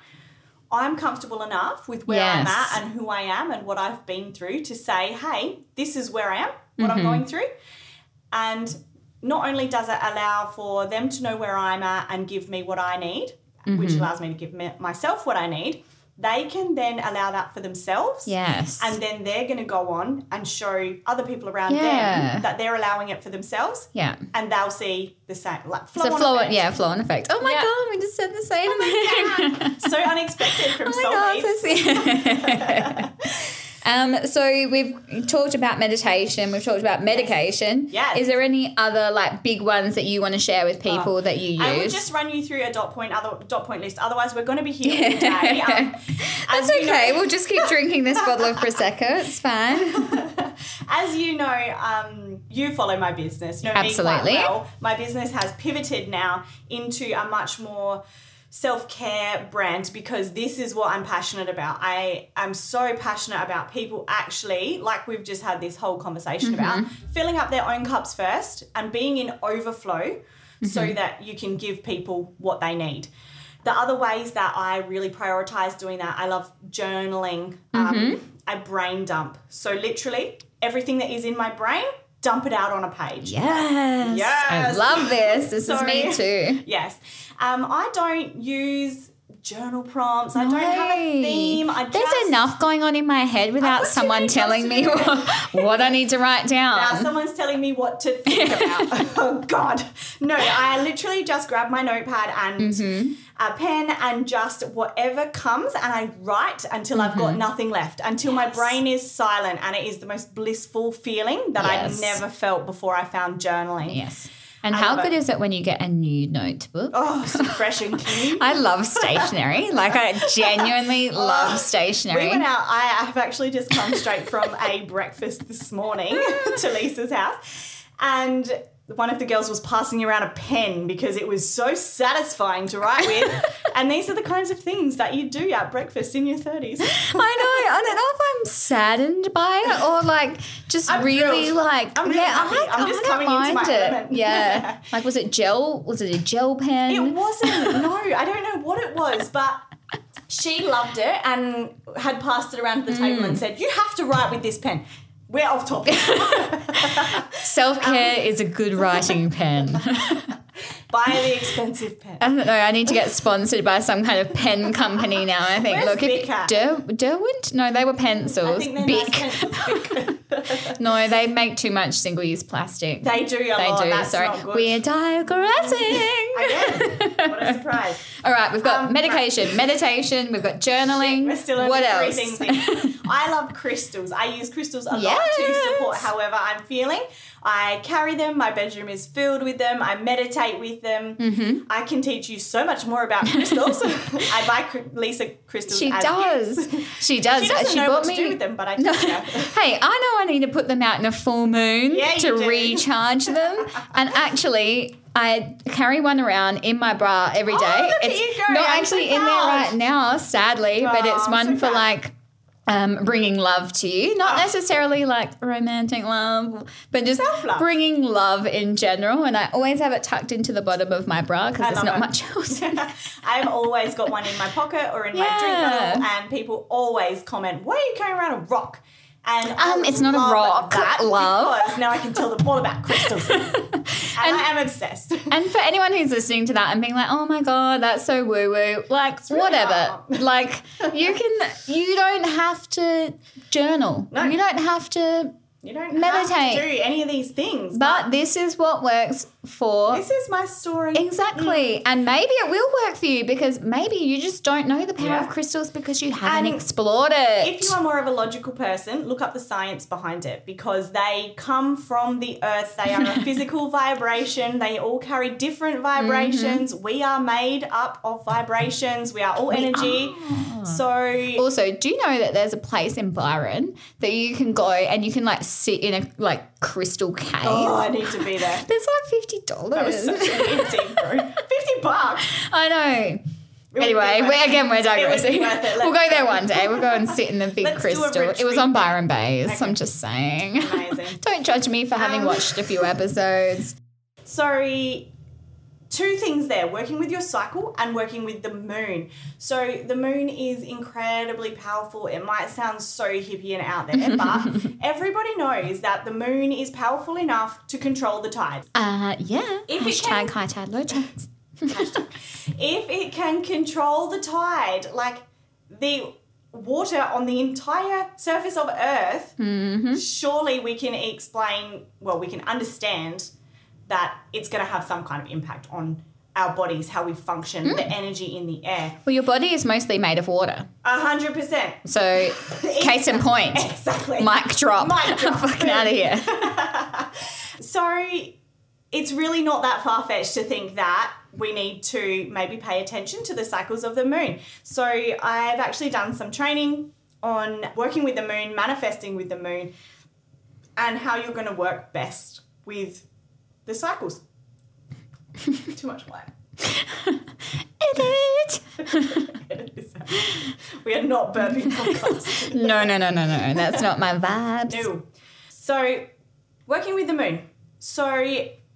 I'm comfortable enough with where I'm at and who I am and what I've been through to say, hey, this is where I am, what Mm-hmm. I'm going through. And not only does it allow for them to know where I'm at and give me what I need, Mm-hmm. which allows me to give me, myself what I need, they can then allow that for themselves. yes And then they're going to go on and show other people around Yeah. them that they're allowing it for themselves, yeah and they'll see the same. Like a on flow effect. yeah flow on effect oh my Yeah. god we just said the same oh thing so unexpected from Oh my soulmates. God, so- um, so we've talked about meditation, we've talked about medication. Yes. Is there any other like big ones that you want to share with people that you use? I will just run you through a dot point other dot point list. Otherwise, we're going to be here all day. Um, That's you know- okay. we'll just keep drinking this bottle of prosecco. It's fine. As you know, um, you follow my business. Know Absolutely. Me quite well. My business has pivoted now into a much more self care brand because this is what I'm passionate about. I am so passionate about people actually, like we've just had this whole conversation about, mm-hmm. filling up their own cups first and being in overflow so mm-hmm. that you can give people what they need. The other ways that I really prioritize doing that, I love journaling. Um, mm-hmm. I brain dump. So literally everything that is in my brain, dump it out on a page. Yes. Yes. I love this. This is me too. Yes. Um, I don't use journal prompts. I don't have a theme. I There's just, enough going on in my head without someone telling me what, what I need to write down. Now someone's telling me what to think about. oh God, no! I literally just grab my notepad and Mm-hmm. a pen and just whatever comes, and I write until I've Mm-hmm. got nothing left, until my brain is silent, and it is the most blissful feeling that Yes. I've never felt before I found journaling. yes. And I how good it. is it when you get a new notebook? Oh, so fresh and clean. I love stationery. like I genuinely oh, love stationery. We went out. I have actually just come straight from a breakfast this morning to Lisa's house, and one of the girls was passing around a pen because it was so satisfying to write with. and these are the kinds of things that you do at breakfast in your thirties. I know. I don't know if I'm saddened by it or like just I'm really thrilled. like I'm really yeah. happy. I, I'm I just coming into mind my it. element. Yeah. like was it gel? Was it a gel pen? It wasn't. No, I don't know what it was, but. She loved it and had passed it around to the table Mm. and said, "You have to write with this pen." We're off topic. Self care um, is a good writing pen. Buy the expensive pen. I don't know. I need to get sponsored by some kind of pen company now. I think. Where's Look, Bic if at? Der- Derwent? No, they were pencils. I think they're Bic. nice pencils. Bic. No, they make too much single use plastic. they do a They lot. do. That's Sorry, we're digressing. Again, what a surprise. All right, we've got Um, medication, meditation. We've got journaling. We're still what else? I love crystals. I use crystals a lot to support however I'm feeling. I carry them. My bedroom is filled with them. I meditate with them. Mm-hmm. I can teach you so much more about crystals. I buy Lisa crystals. She does. She does. She doesn't know bought what me. to do with them, but I No. hey, I know I need to put them out in a full moon Yeah, to do. recharge them. and actually, I carry one around in my bra every day. Oh, look at it's not actually in there right now, sadly, but Oh, it's one so for proud. like um, bringing love to you, not necessarily like romantic love, but just Self-love. bringing love in general. And I always have it tucked into the bottom of my bra because there's not it. much else. I've always got one in my pocket or in my drink bottle, and people always comment, "Why are you carrying around a rock?" And Um, it's not a rock, that love. because now I can tell them all about crystals, and, I am obsessed. And for anyone who's listening to that and being like, "Oh my god, that's so woo woo," like really whatever. not. like you can, you don't have to journal. No. You don't have to. You don't Meditate. have to do any of these things, But this is what works for this is my story. Exactly. And maybe it will work for you because maybe you just don't know the power Yeah. of crystals because you haven't And explored it. If you are more of a logical person, look up the science behind it because they come from the earth. They are a physical vibration. They all carry different vibrations. Mm-hmm. We are made up of vibrations. We are all energy. So, also, do you know that there's a place in Byron that you can go and you can like sit in a like crystal cave? oh, I need to be there. There's like fifty That was dollars. such a bro. 50 bucks. I know. It Anyway, we again we're It would be digressing. We'll go there one day. We'll go and sit in the big Let's crystal. It was on. Byron Baes. Okay. I'm just saying. Amazing. Don't judge me for having Um, watched a few episodes. So, two things there working with your cycle and working with the moon. So, the moon is incredibly powerful. It might sound so hippie and out there, but everybody knows that the moon is powerful enough to control the tides. Uh, yeah. If it Hashtag can- high tide, low tides. If it can control the tide, like the water on the entire surface of Earth, surely we can explain, well, we can understand that it's going to have some kind of impact on our bodies, how we function, the hmm. energy in the air. Well, your body is mostly made of water. A hundred percent. So, case in point, Exactly. mic drop. Mic drop. Fucking out of here. So it's really not that far fetched to think that we need to maybe pay attention to the cycles of the moon. So I've actually done some training on working with the moon, manifesting with the moon, and how you're going to work best with the cycles. Too much light. Edit. we are not burping podcast. No, no, no, no, no. That's not my vibes. No. So, working with the moon. So,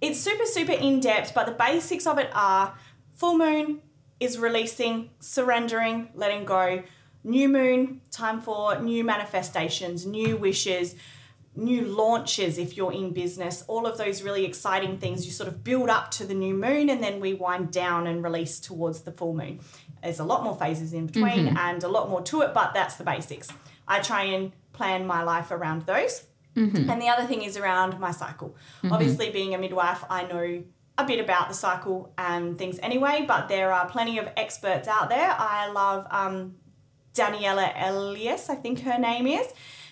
it's super, super in depth, but the basics of it are full moon is releasing, surrendering, letting go. New moon, time for new manifestations, new wishes, new launches if you're in business, all of those really exciting things. You sort of build up to the new moon and then we wind down and release towards the full moon. There's a lot more phases in between mm-hmm. and a lot more to it, but that's the basics. I try and plan my life around those. Mm-hmm. And the other thing is around my cycle. Mm-hmm. Obviously, being a midwife, I know a bit about the cycle and things anyway, but there are plenty of experts out there. I love um, Daniela Elias, I think her name is.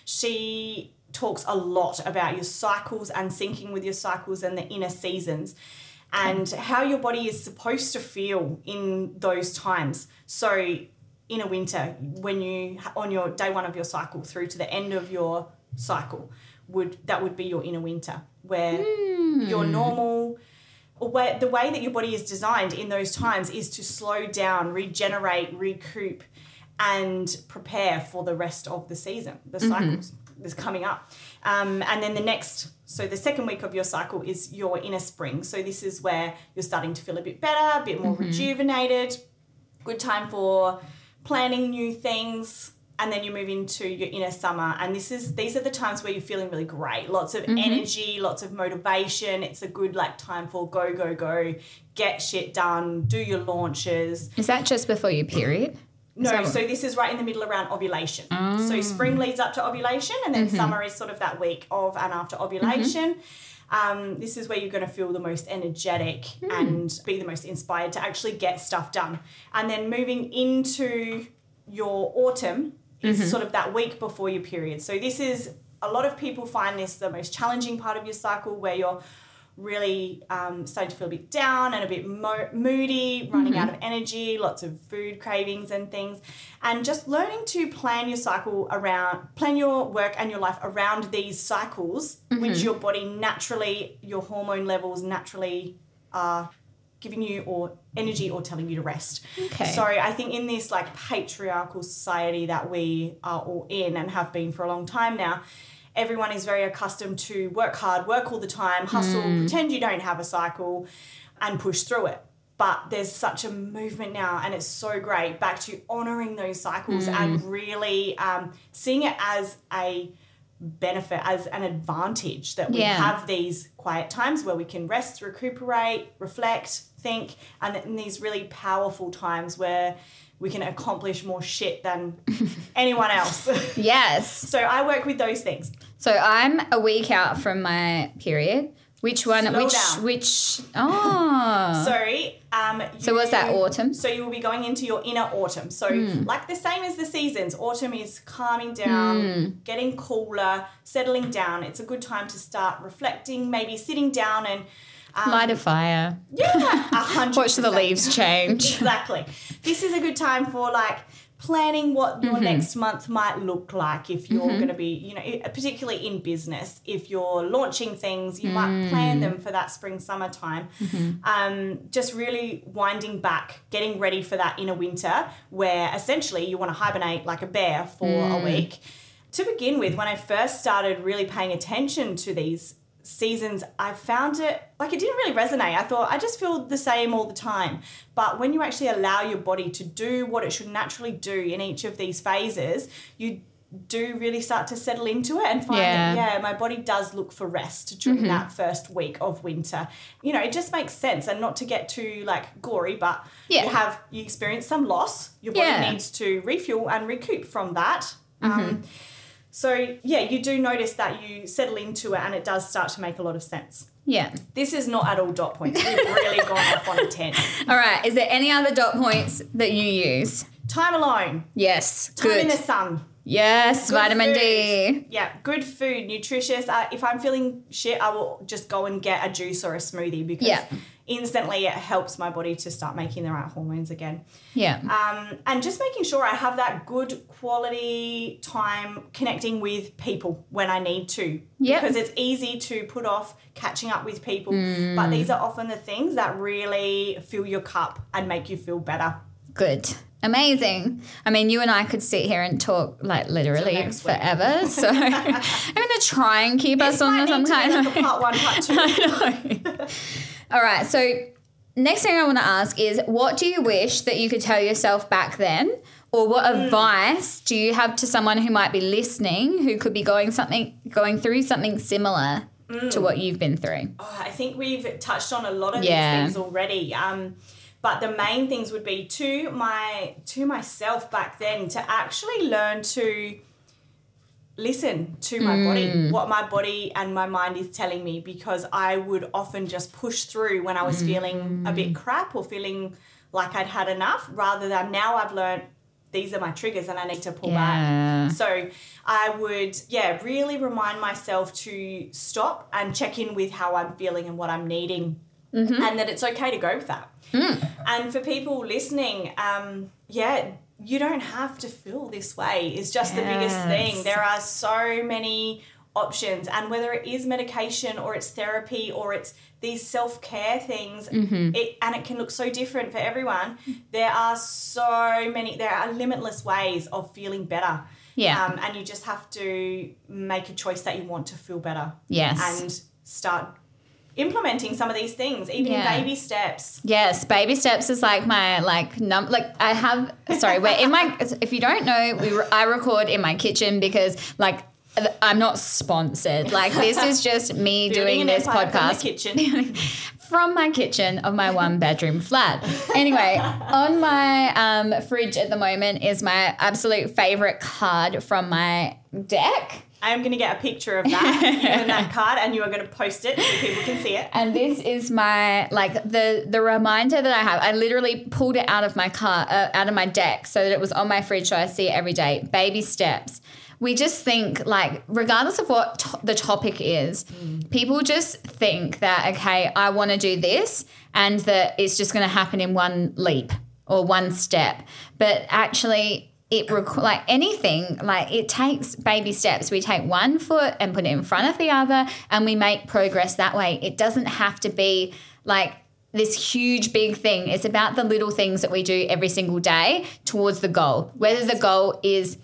She talks a lot about your cycles and syncing with your cycles and the inner seasons and how your body is supposed to feel in those times. So, in a winter, when you on your day one of your cycle through to the end of your cycle, would that would be your inner winter, where your hmm. normal or where the way that your body is designed in those times is to slow down, regenerate, recoup, and prepare for the rest of the season, the mm-hmm. cycles that's coming up. Um, and then the next, so the second week of your cycle is your inner spring. So this is where you're starting to feel a bit better, a bit more rejuvenated. Good time for planning new things. And then you move into your inner summer, and this is these are the times where you're feeling really great. Lots of energy, lots of motivation. It's a good like time for go go go, get shit done, do your launches. Is that just before your period? No, so this is right in the middle around ovulation. So mm. spring leads up to ovulation, and then mm-hmm. summer is sort of that week of and after ovulation. Mm-hmm. Um, this is where you're going to feel the most energetic mm. and be the most inspired to actually get stuff done. And then moving into your autumn is mm-hmm. sort of that week before your period. So this is a lot of people find this the most challenging part of your cycle where you're really um, starting to feel a bit down and a bit mo- moody, running out of energy, lots of food cravings and things. And just learning to plan your cycle around, plan your work and your life around these cycles, which your body naturally, your hormone levels naturally are giving you or energy or telling you to rest. Okay. So I think in this like patriarchal society that we are all in and have been for a long time now, everyone is very accustomed to work hard, work all the time, hustle, pretend you don't have a cycle, and push through it. But there's such a movement now, and it's so great back to honoring those cycles and really um, seeing it as a benefit, as an advantage that we Yeah. have these quiet times where we can rest, recuperate, reflect, think, and in these really powerful times where we can accomplish more shit than anyone else. Yes. so I work with those things. So I'm a week out from my period. Which one? Slow which down. which? Oh. Sorry. Um, So was that autumn? So you will be going into your inner autumn. So like the same as the seasons, autumn is calming down, Hmm. getting cooler, settling down. It's a good time to start reflecting, maybe sitting down and um, Light a fire. yeah, a hundred. Watch the leaves change. exactly. This is a good time for like planning what your Mm-hmm. next month might look like if you're going to be, you know, particularly in business. If you're launching things, you might Mm. plan them for that spring summer time. Mm-hmm. Um, just really winding back, getting ready for that inner winter where essentially you want to hibernate like a bear for Mm. a week. To begin with, when I first started really paying attention to these seasons, I found it like it didn't really resonate. I thought I just feel the same all the time. But when you actually allow your body to do what it should naturally do in each of these phases, you do really start to settle into it and find that Yeah. yeah, my body does look for rest during that first week of winter. You know, it just makes sense and not to get too like gory, but Yeah. you have you experience some loss. Your body Yeah. needs to refuel and recoup from that. Um, so yeah, you do notice that you settle into it and it does start to make a lot of sense. Yeah. This is not at all dot points. We've really gone off on a 10. All right. Is there any other dot points that you use? Time alone. Yes. Time in the sun. Yes. Good Vitamin food. D. Yeah, good food, nutritious. Uh, if I'm feeling shit, I will just go and get a juice or a smoothie because Yeah. Instantly it helps my body to start making the right hormones again. Yeah. Um, and just making sure I have that good quality time connecting with people when I need to. Yep. Because it's easy to put off catching up with people, Mm. but these are often the things that really fill your cup and make you feel better. Good. Amazing. I mean, you and I could sit here and talk like literally forever. So I'm going to try and keep us on Might some need kind of. part one, part two. All right. So, next thing I want to ask is what do you wish that you could tell yourself back then? Or what Hmm. advice do you have to someone who might be listening who could be going something going through something similar Hmm. to what you've been through? Oh, I think we've touched on a lot of Yeah. these things already. Um, but the main things would be to my to myself back then to actually learn to listen to my Mm. body, what my body and my mind is telling me, because I would often just push through when I was feeling a Mm. bit crap or feeling like I'd had enough, rather than now I've learned these are my triggers and I need to pull back. So I would, yeah, really remind myself to stop and check in with how I'm feeling and what I'm needing, and that it's okay to go with that. And for people listening, um, yeah, you don't have to feel this way. Is just the biggest thing. There are so many options, and whether it is medication or it's therapy or it's these self care things, it and it can look so different for everyone. There are so many. There are limitless ways of feeling better. Yeah. Um, and you just have to make a choice that you want to feel better. Yes. And start implementing some of these things, even Yeah. in baby steps. Yes, baby steps is like my like num like I have sorry, we're in my if you don't know, we I record in my kitchen because like I'm not sponsored. Like this is just me doing this empire from podcast kitchen. from my kitchen of my one bedroom flat. Anyway, on my um, fridge at the moment is my absolute favorite card from my deck. I am going to get a picture of that, you and that card, and you are going to post it so people can see it. and this is my like the the reminder that I have. I literally pulled it out of my car, uh, out of my deck, so that it was on my fridge, so I see it every day. Baby steps. We just think like, regardless of what to- the topic is, people just think that okay, I want to do this, and that it's just going to happen in one leap or one step. But actually, it requ- like anything like it takes baby steps. We take one foot and put it in front of the other and we make progress that way. It doesn't have to be like this huge big thing. It's about the little things that we do every single day towards the goal. Whether the goal is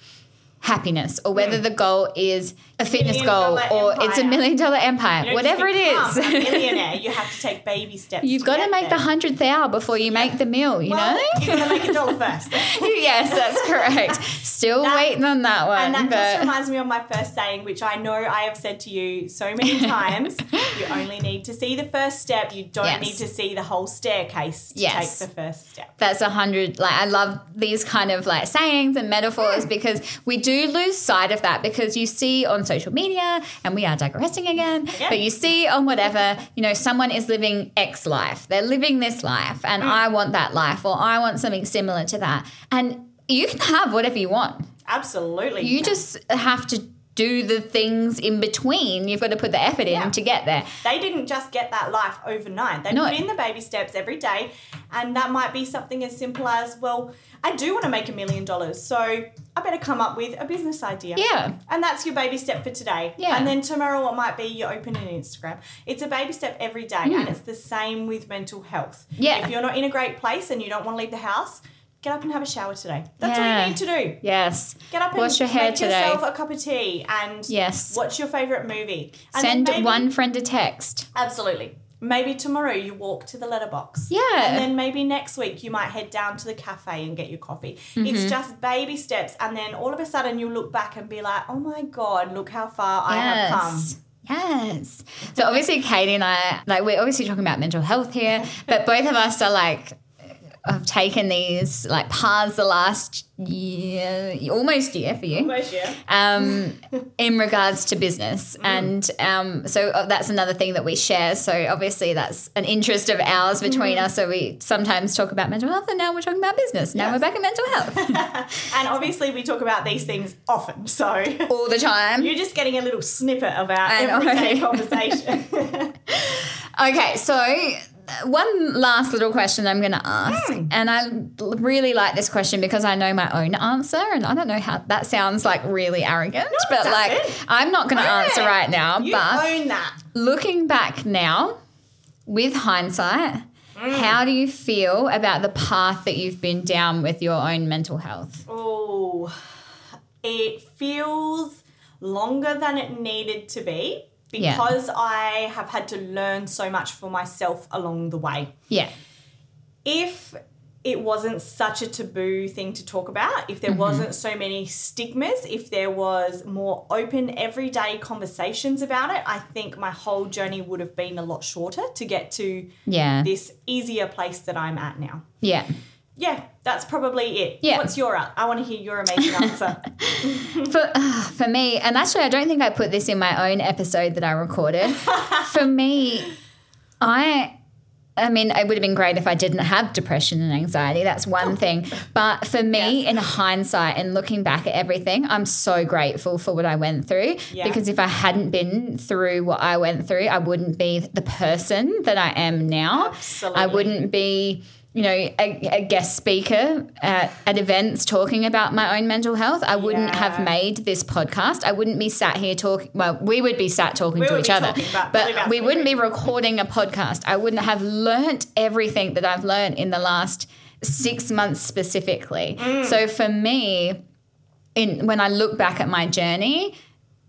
happiness or whether mm. the goal is a fitness goal or it's a million dollar empire, You don't whatever it is. it become is. a millionaire. You have to take baby steps. You've got to make the there. hundredth hour before you make the meal, you Well, know? you're gonna make a dollar first. yes, that's correct. Still That- waiting on that one. And that just reminds me of my first saying, which I know I have said to you so many times. you only need to see the first step. You don't Yes. need to see the whole staircase to Yes. take the first step. that's a hundred like i love these kind of like sayings and metaphors hmm. because we do lose sight of that because you see on social media and we are digressing again Again. but you see on whatever you know someone is living x life they're living this life and mm. i want that life or i want something similar to that and you can have whatever you want Absolutely. you just have to do the things in between you've got to put the effort in Yeah. to get there they didn't just get that life overnight. They No. put in the baby steps every day, and that might be something as simple as, well, I do want to make a million dollars, so I better come up with a business idea. yeah And that's your baby step for today. Yeah. And then tomorrow it might be you open an Instagram. It's a baby step every day, mm. and it's the same with mental health. Yeah. If you're not in a great place and you don't want to leave the house, get up and have a shower today. That's all you need to do. yes Get up and Wash your hair make today. yourself a cup of tea and Yes. watch your favorite movie. And send maybe- one friend a text Absolutely. Maybe tomorrow you walk to the letterbox. Yeah. And then maybe next week you might head down to the cafe and get your coffee. Mm-hmm. It's just baby steps. And then all of a sudden you'll look back and be like, oh my God, look how far I have come. Yes. So obviously Katie and I like we're obviously talking about mental health here, but both of us are like have taken these like paths the last year almost year for you. Almost, yeah. Um, in regards to business, Mm. and um, so uh, that's another thing that we share. So obviously that's an interest of ours between Mm-hmm. us. So we sometimes talk about mental health, and now we're talking about business. Now Yes. we're back at mental health And obviously we talk about these things often. So all the time. you're just getting a little snippet of our everyday conversation. Okay, so one last little question I'm going to ask, Hmm. and I really like this question because I know my own answer, and I don't know how that sounds like really arrogant, but like. I'm not going to Own answer right now. you but own that. looking back now, with hindsight, Hmm. how do you feel about the path that you've been down with your own mental health? Oh, it feels longer than it needed to be Yeah. because I have had to learn so much for myself along the way. Yeah, If it wasn't such a taboo thing to talk about, if there mm-hmm. wasn't so many stigmas, if there was more open, everyday conversations about it, I think my whole journey would have been a lot shorter to get to yeah, this easier place that I'm at now. yeah. Yeah, that's probably it. Yeah. What's your I want to hear your amazing answer. For, uh, for me, and actually, I don't think I put this in my own episode that I recorded. for me, I. I mean, it would have been great if I didn't have depression and anxiety. That's one thing. But for me, in hindsight and looking back at everything, I'm so grateful for what I went through. Yeah. Because if I hadn't been through what I went through, I wouldn't be the person that I am now. Absolutely. I wouldn't be, you know, a, a guest speaker at, at events talking about my own mental health. I wouldn't Yeah. have made this podcast. I wouldn't be sat here talking. Well, we would be sat talking We to each other, about- but about we wouldn't be recording a podcast. I wouldn't have learnt everything that I've learned in the last six months specifically. Mm. So for me, in when I look back at my journey.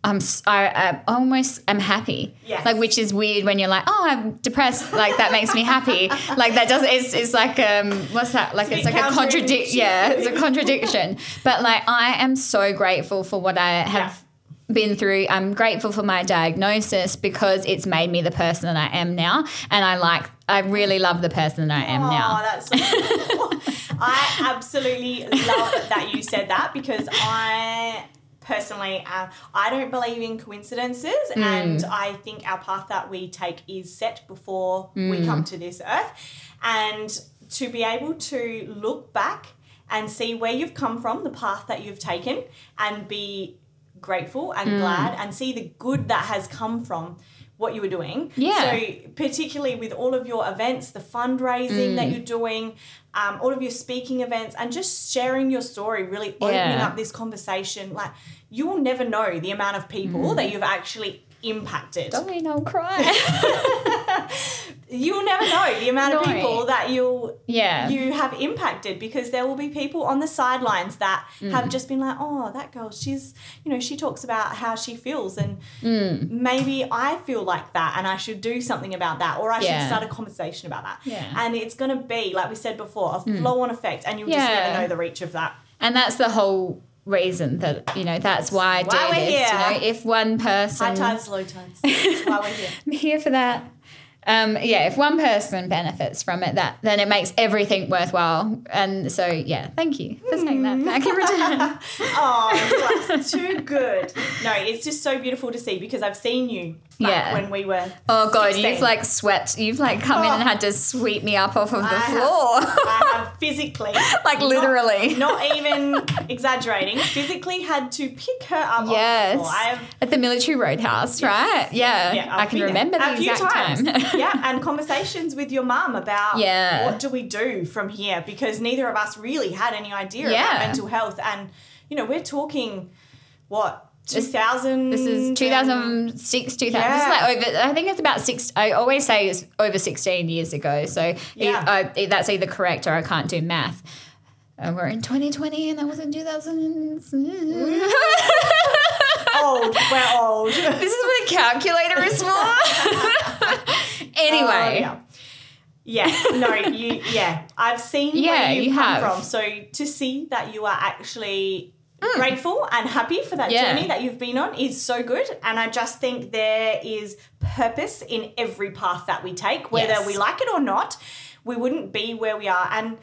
I'm I, I almost am happy, Yes. like which is weird when you're like, oh, I'm depressed, like that makes me happy, like that does it's, it's like um what's that like It's it's, like a contradiction. yeah it's a contradiction, but like I am so grateful for what I have been through. I'm grateful for my diagnosis because it's made me the person that I am now, and I like I really love the person that I am now. Oh, now. that's so cool. I absolutely love that you said that because I personally uh, I don't believe in coincidences Mm. and I think our path that we take is set before Mm. we come to this earth and to be able to look back and see where you've come from the path that you've taken and be grateful Mm. and glad and see the good that has come from what you were doing. Yeah. So particularly with all of your events, the fundraising Mm. that you're doing, um, all of your speaking events, and just sharing your story, really opening Yeah. up this conversation. Like you will never know the amount of people Mm. that you've actually impacted. Don't we know cry? you'll never know the amount of No. people that you'll Yeah. you have impacted because there will be people on the sidelines that Mm. have just been like, oh, that girl, she's, you know, she talks about how she feels, and Mm. maybe I feel like that, and I should do something about that, or I Yeah. should start a conversation about that. Yeah. And it's going to be, like we said before, a flow on effect, and you'll just never know the reach of that. And that's the whole reason that, you know, that's why I do Why this. You know, if one person High tides, low tides. That's why we're here. I'm here for that. Um, yeah, if one person benefits from it, that then it makes everything worthwhile. And so, yeah, thank you for saying that back in return. Oh, are too good. No, it's just so beautiful to see because I've seen you Yeah. when we were. Oh god, 16. you've like swept. You've like come in and had to sweep me up off of the I have- floor, I have physically, like literally. not, even exaggerating, physically had to pick her up. yes, Off the have at the military roadhouse, right? Yeah, Yeah, I can remember there the exact time. Yeah, and conversations with your mum about Yeah. what do we do from here because neither of us really had any idea Yeah. about mental health, and you know we're talking what two thousand. This is 2006, 2000. Yeah. This is like over, I think it's about six, I always say it's over 16 years ago. So Yeah. e- I- that's either correct or I can't do math. And we're in 2020 and that was in 2000. old. We're old. this is what a calculator is for. anyway. Yeah. Yeah, no, you. Yeah, I've seen Yeah, where you've you come have. from. So to see that you are actually grateful and happy for that Mm. Yeah. journey that you've been on is so good. And I just think there is purpose in every path that we take, whether Yes. we like it or not. We wouldn't be where we are, and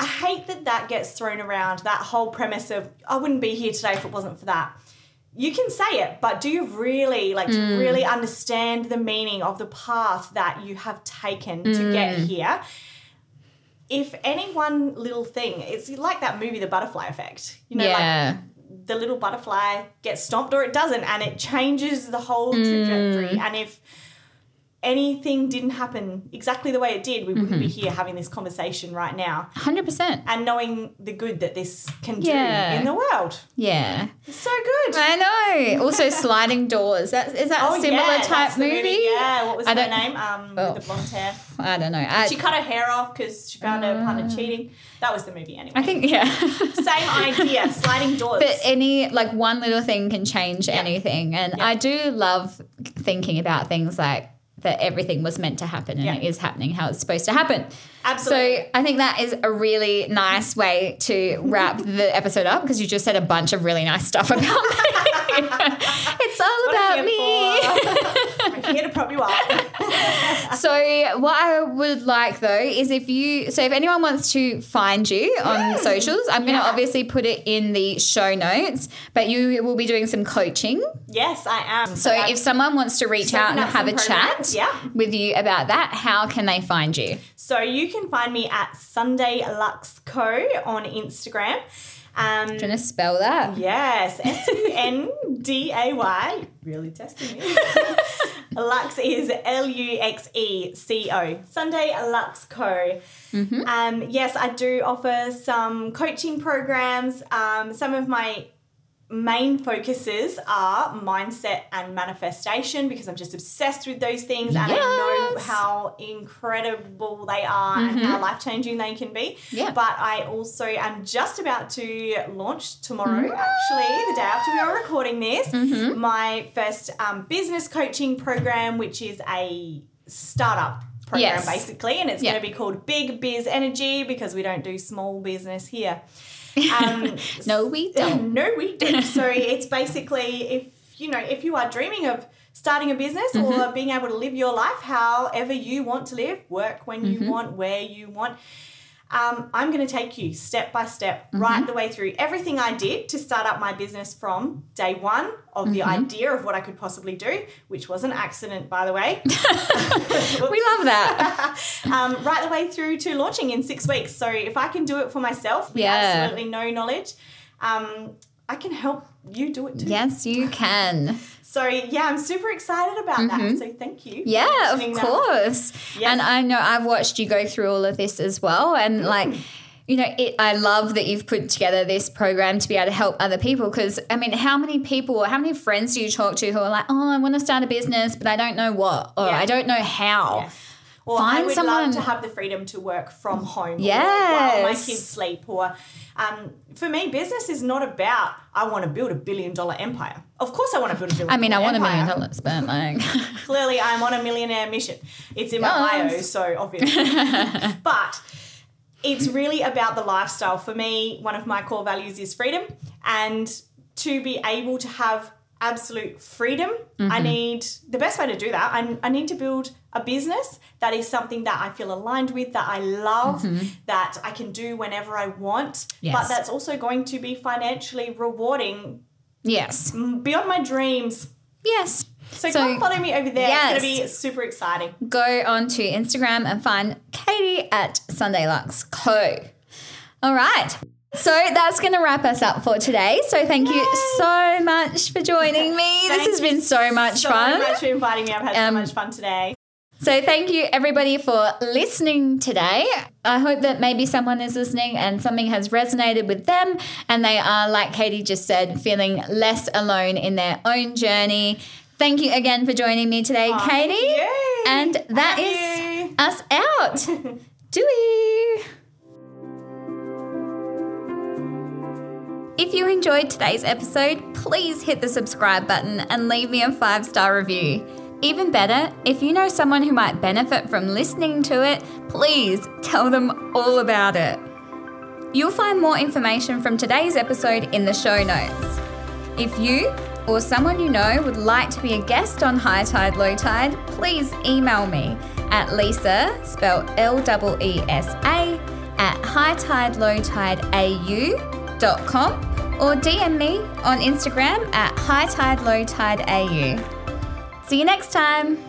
I hate that that gets thrown around. That whole premise of I wouldn't be here today if it wasn't for that. You can say it, but do you really like to Mm. really understand the meaning of the path that you have taken to Mm. get here? If any one little thing, it's like that movie, The Butterfly Effect. You know, like the little butterfly gets stomped or it doesn't, and it changes the whole Mm. trajectory. And if anything didn't happen exactly the way it did, we wouldn't Mm-hmm. be here having this conversation right now. 100%. And knowing the good that this can Yeah. do in the world. Yeah. It's so good. I know. Also, sliding doors. That is that a similar Oh, yeah, type the movie? Yeah, what was I her don't- name? Um, Oh. with the blonde hair. I don't know. I, She cut her hair off because she found her partner cheating. That was the movie anyway. I think yeah. Same idea, sliding doors. But any like one little thing can change anything, and Yeah. I do love thinking about things like that. Everything was meant to happen, and Yeah. it is happening how it's supposed to happen. Absolutely. So I think that is a really nice way to wrap the episode up because you just said a bunch of really nice stuff about me. it's all What about me. I'm here to prop you up. So what I would like though is if you so if anyone wants to find you on socials, I'm going to Yeah. obviously put it in the show notes, but you will be doing some coaching. yes, I am. So if someone wants to reach out and have a chat yeah. with you about that, how can they find you? So you can find me at Sunday Luxe Co on Instagram. Um, you want to spell that? yes, S U N D A Y. Really testing me. Luxe is L U X E C O. Sunday Luxe Co. Mm-hmm. Um, yes, I do offer some coaching programs. Um, some of my main focuses are mindset and manifestation because I'm just obsessed with those things and I know how incredible they are and how life changing they can be. Yeah. But I also am just about to launch tomorrow, actually, the day after we are recording this, my first um, business coaching program, which is a startup program Yes. basically, and it's Yeah. going to be called Big Biz Energy because we don't do small business here. Um, No, we don't. no, we don't. So it's basically if you know if you are dreaming of starting a business Mm-hmm. or being able to live your life however you want to live, work when Mm-hmm. you want, where you want. Um, I'm going to take you step by step, Mm-hmm. right the way through everything I did to start up my business from day one of the Mm-hmm. idea of what I could possibly do, which was an accident, by the way. We love that. um, right the way through to launching in six weeks. So if I can do it for myself with Yeah. absolutely no knowledge, um, I can help you do it too. yes, you can. So yeah, I'm super excited about that. So thank you. Mm-hmm. Yeah, of course. Yes. And I know I've watched you go through all of this as well. And like, you know, it, I love that you've put together this program to be able to help other people. Because, I mean, how many people, how many friends do you talk to who are like, oh, I want to start a business, but I don't know what, or Yeah. I don't know how? Yes. Or I Find would someone- love to have the freedom to work from home Yes. while my kids sleep. Or um, for me, business is not about I want to build a billion dollar empire. Of course, I want to build a billion. I mean, I want a million dollars, but like, Clearly, I'm on a millionaire mission. It's in my bio, so obviously. but it's really about the lifestyle. For me, one of my core values is freedom. And to be able to have absolute freedom, Mm-hmm. I need the best way to do that. I, I need to build a business that is something that I feel aligned with, that I love, that I can do whenever I want, Mm-hmm. Yes. but that's also going to be financially rewarding yes, beyond my dreams. yes. So, So, come follow me over there. yes. It's going to be super exciting. Go on to Instagram and find Katie at Sunday Luxe Co. All right. So that's going to wrap us up for today. So thank you so much for joining me. this has been so much fun. so fun. much for inviting me. I've had Um, so much fun today. So thank you everybody for listening today. I hope that maybe someone is listening and something has resonated with them and they are like Katie just said feeling less alone in their own journey. Thank you again for joining me today, Aw, Katie. thank you. And that is you. us out. Dewey. If you enjoyed today's episode, please hit the subscribe button and leave me a five star review. Even better, if you know someone who might benefit from listening to it, please tell them all about it. You'll find more information from today's episode in the show notes. If you or someone you know would like to be a guest on High Tide Low Tide, please email me at Leesa, spelled L E E S A, at hightidelowtideau.com or DM me on Instagram at hightidelowtideau. See you next time.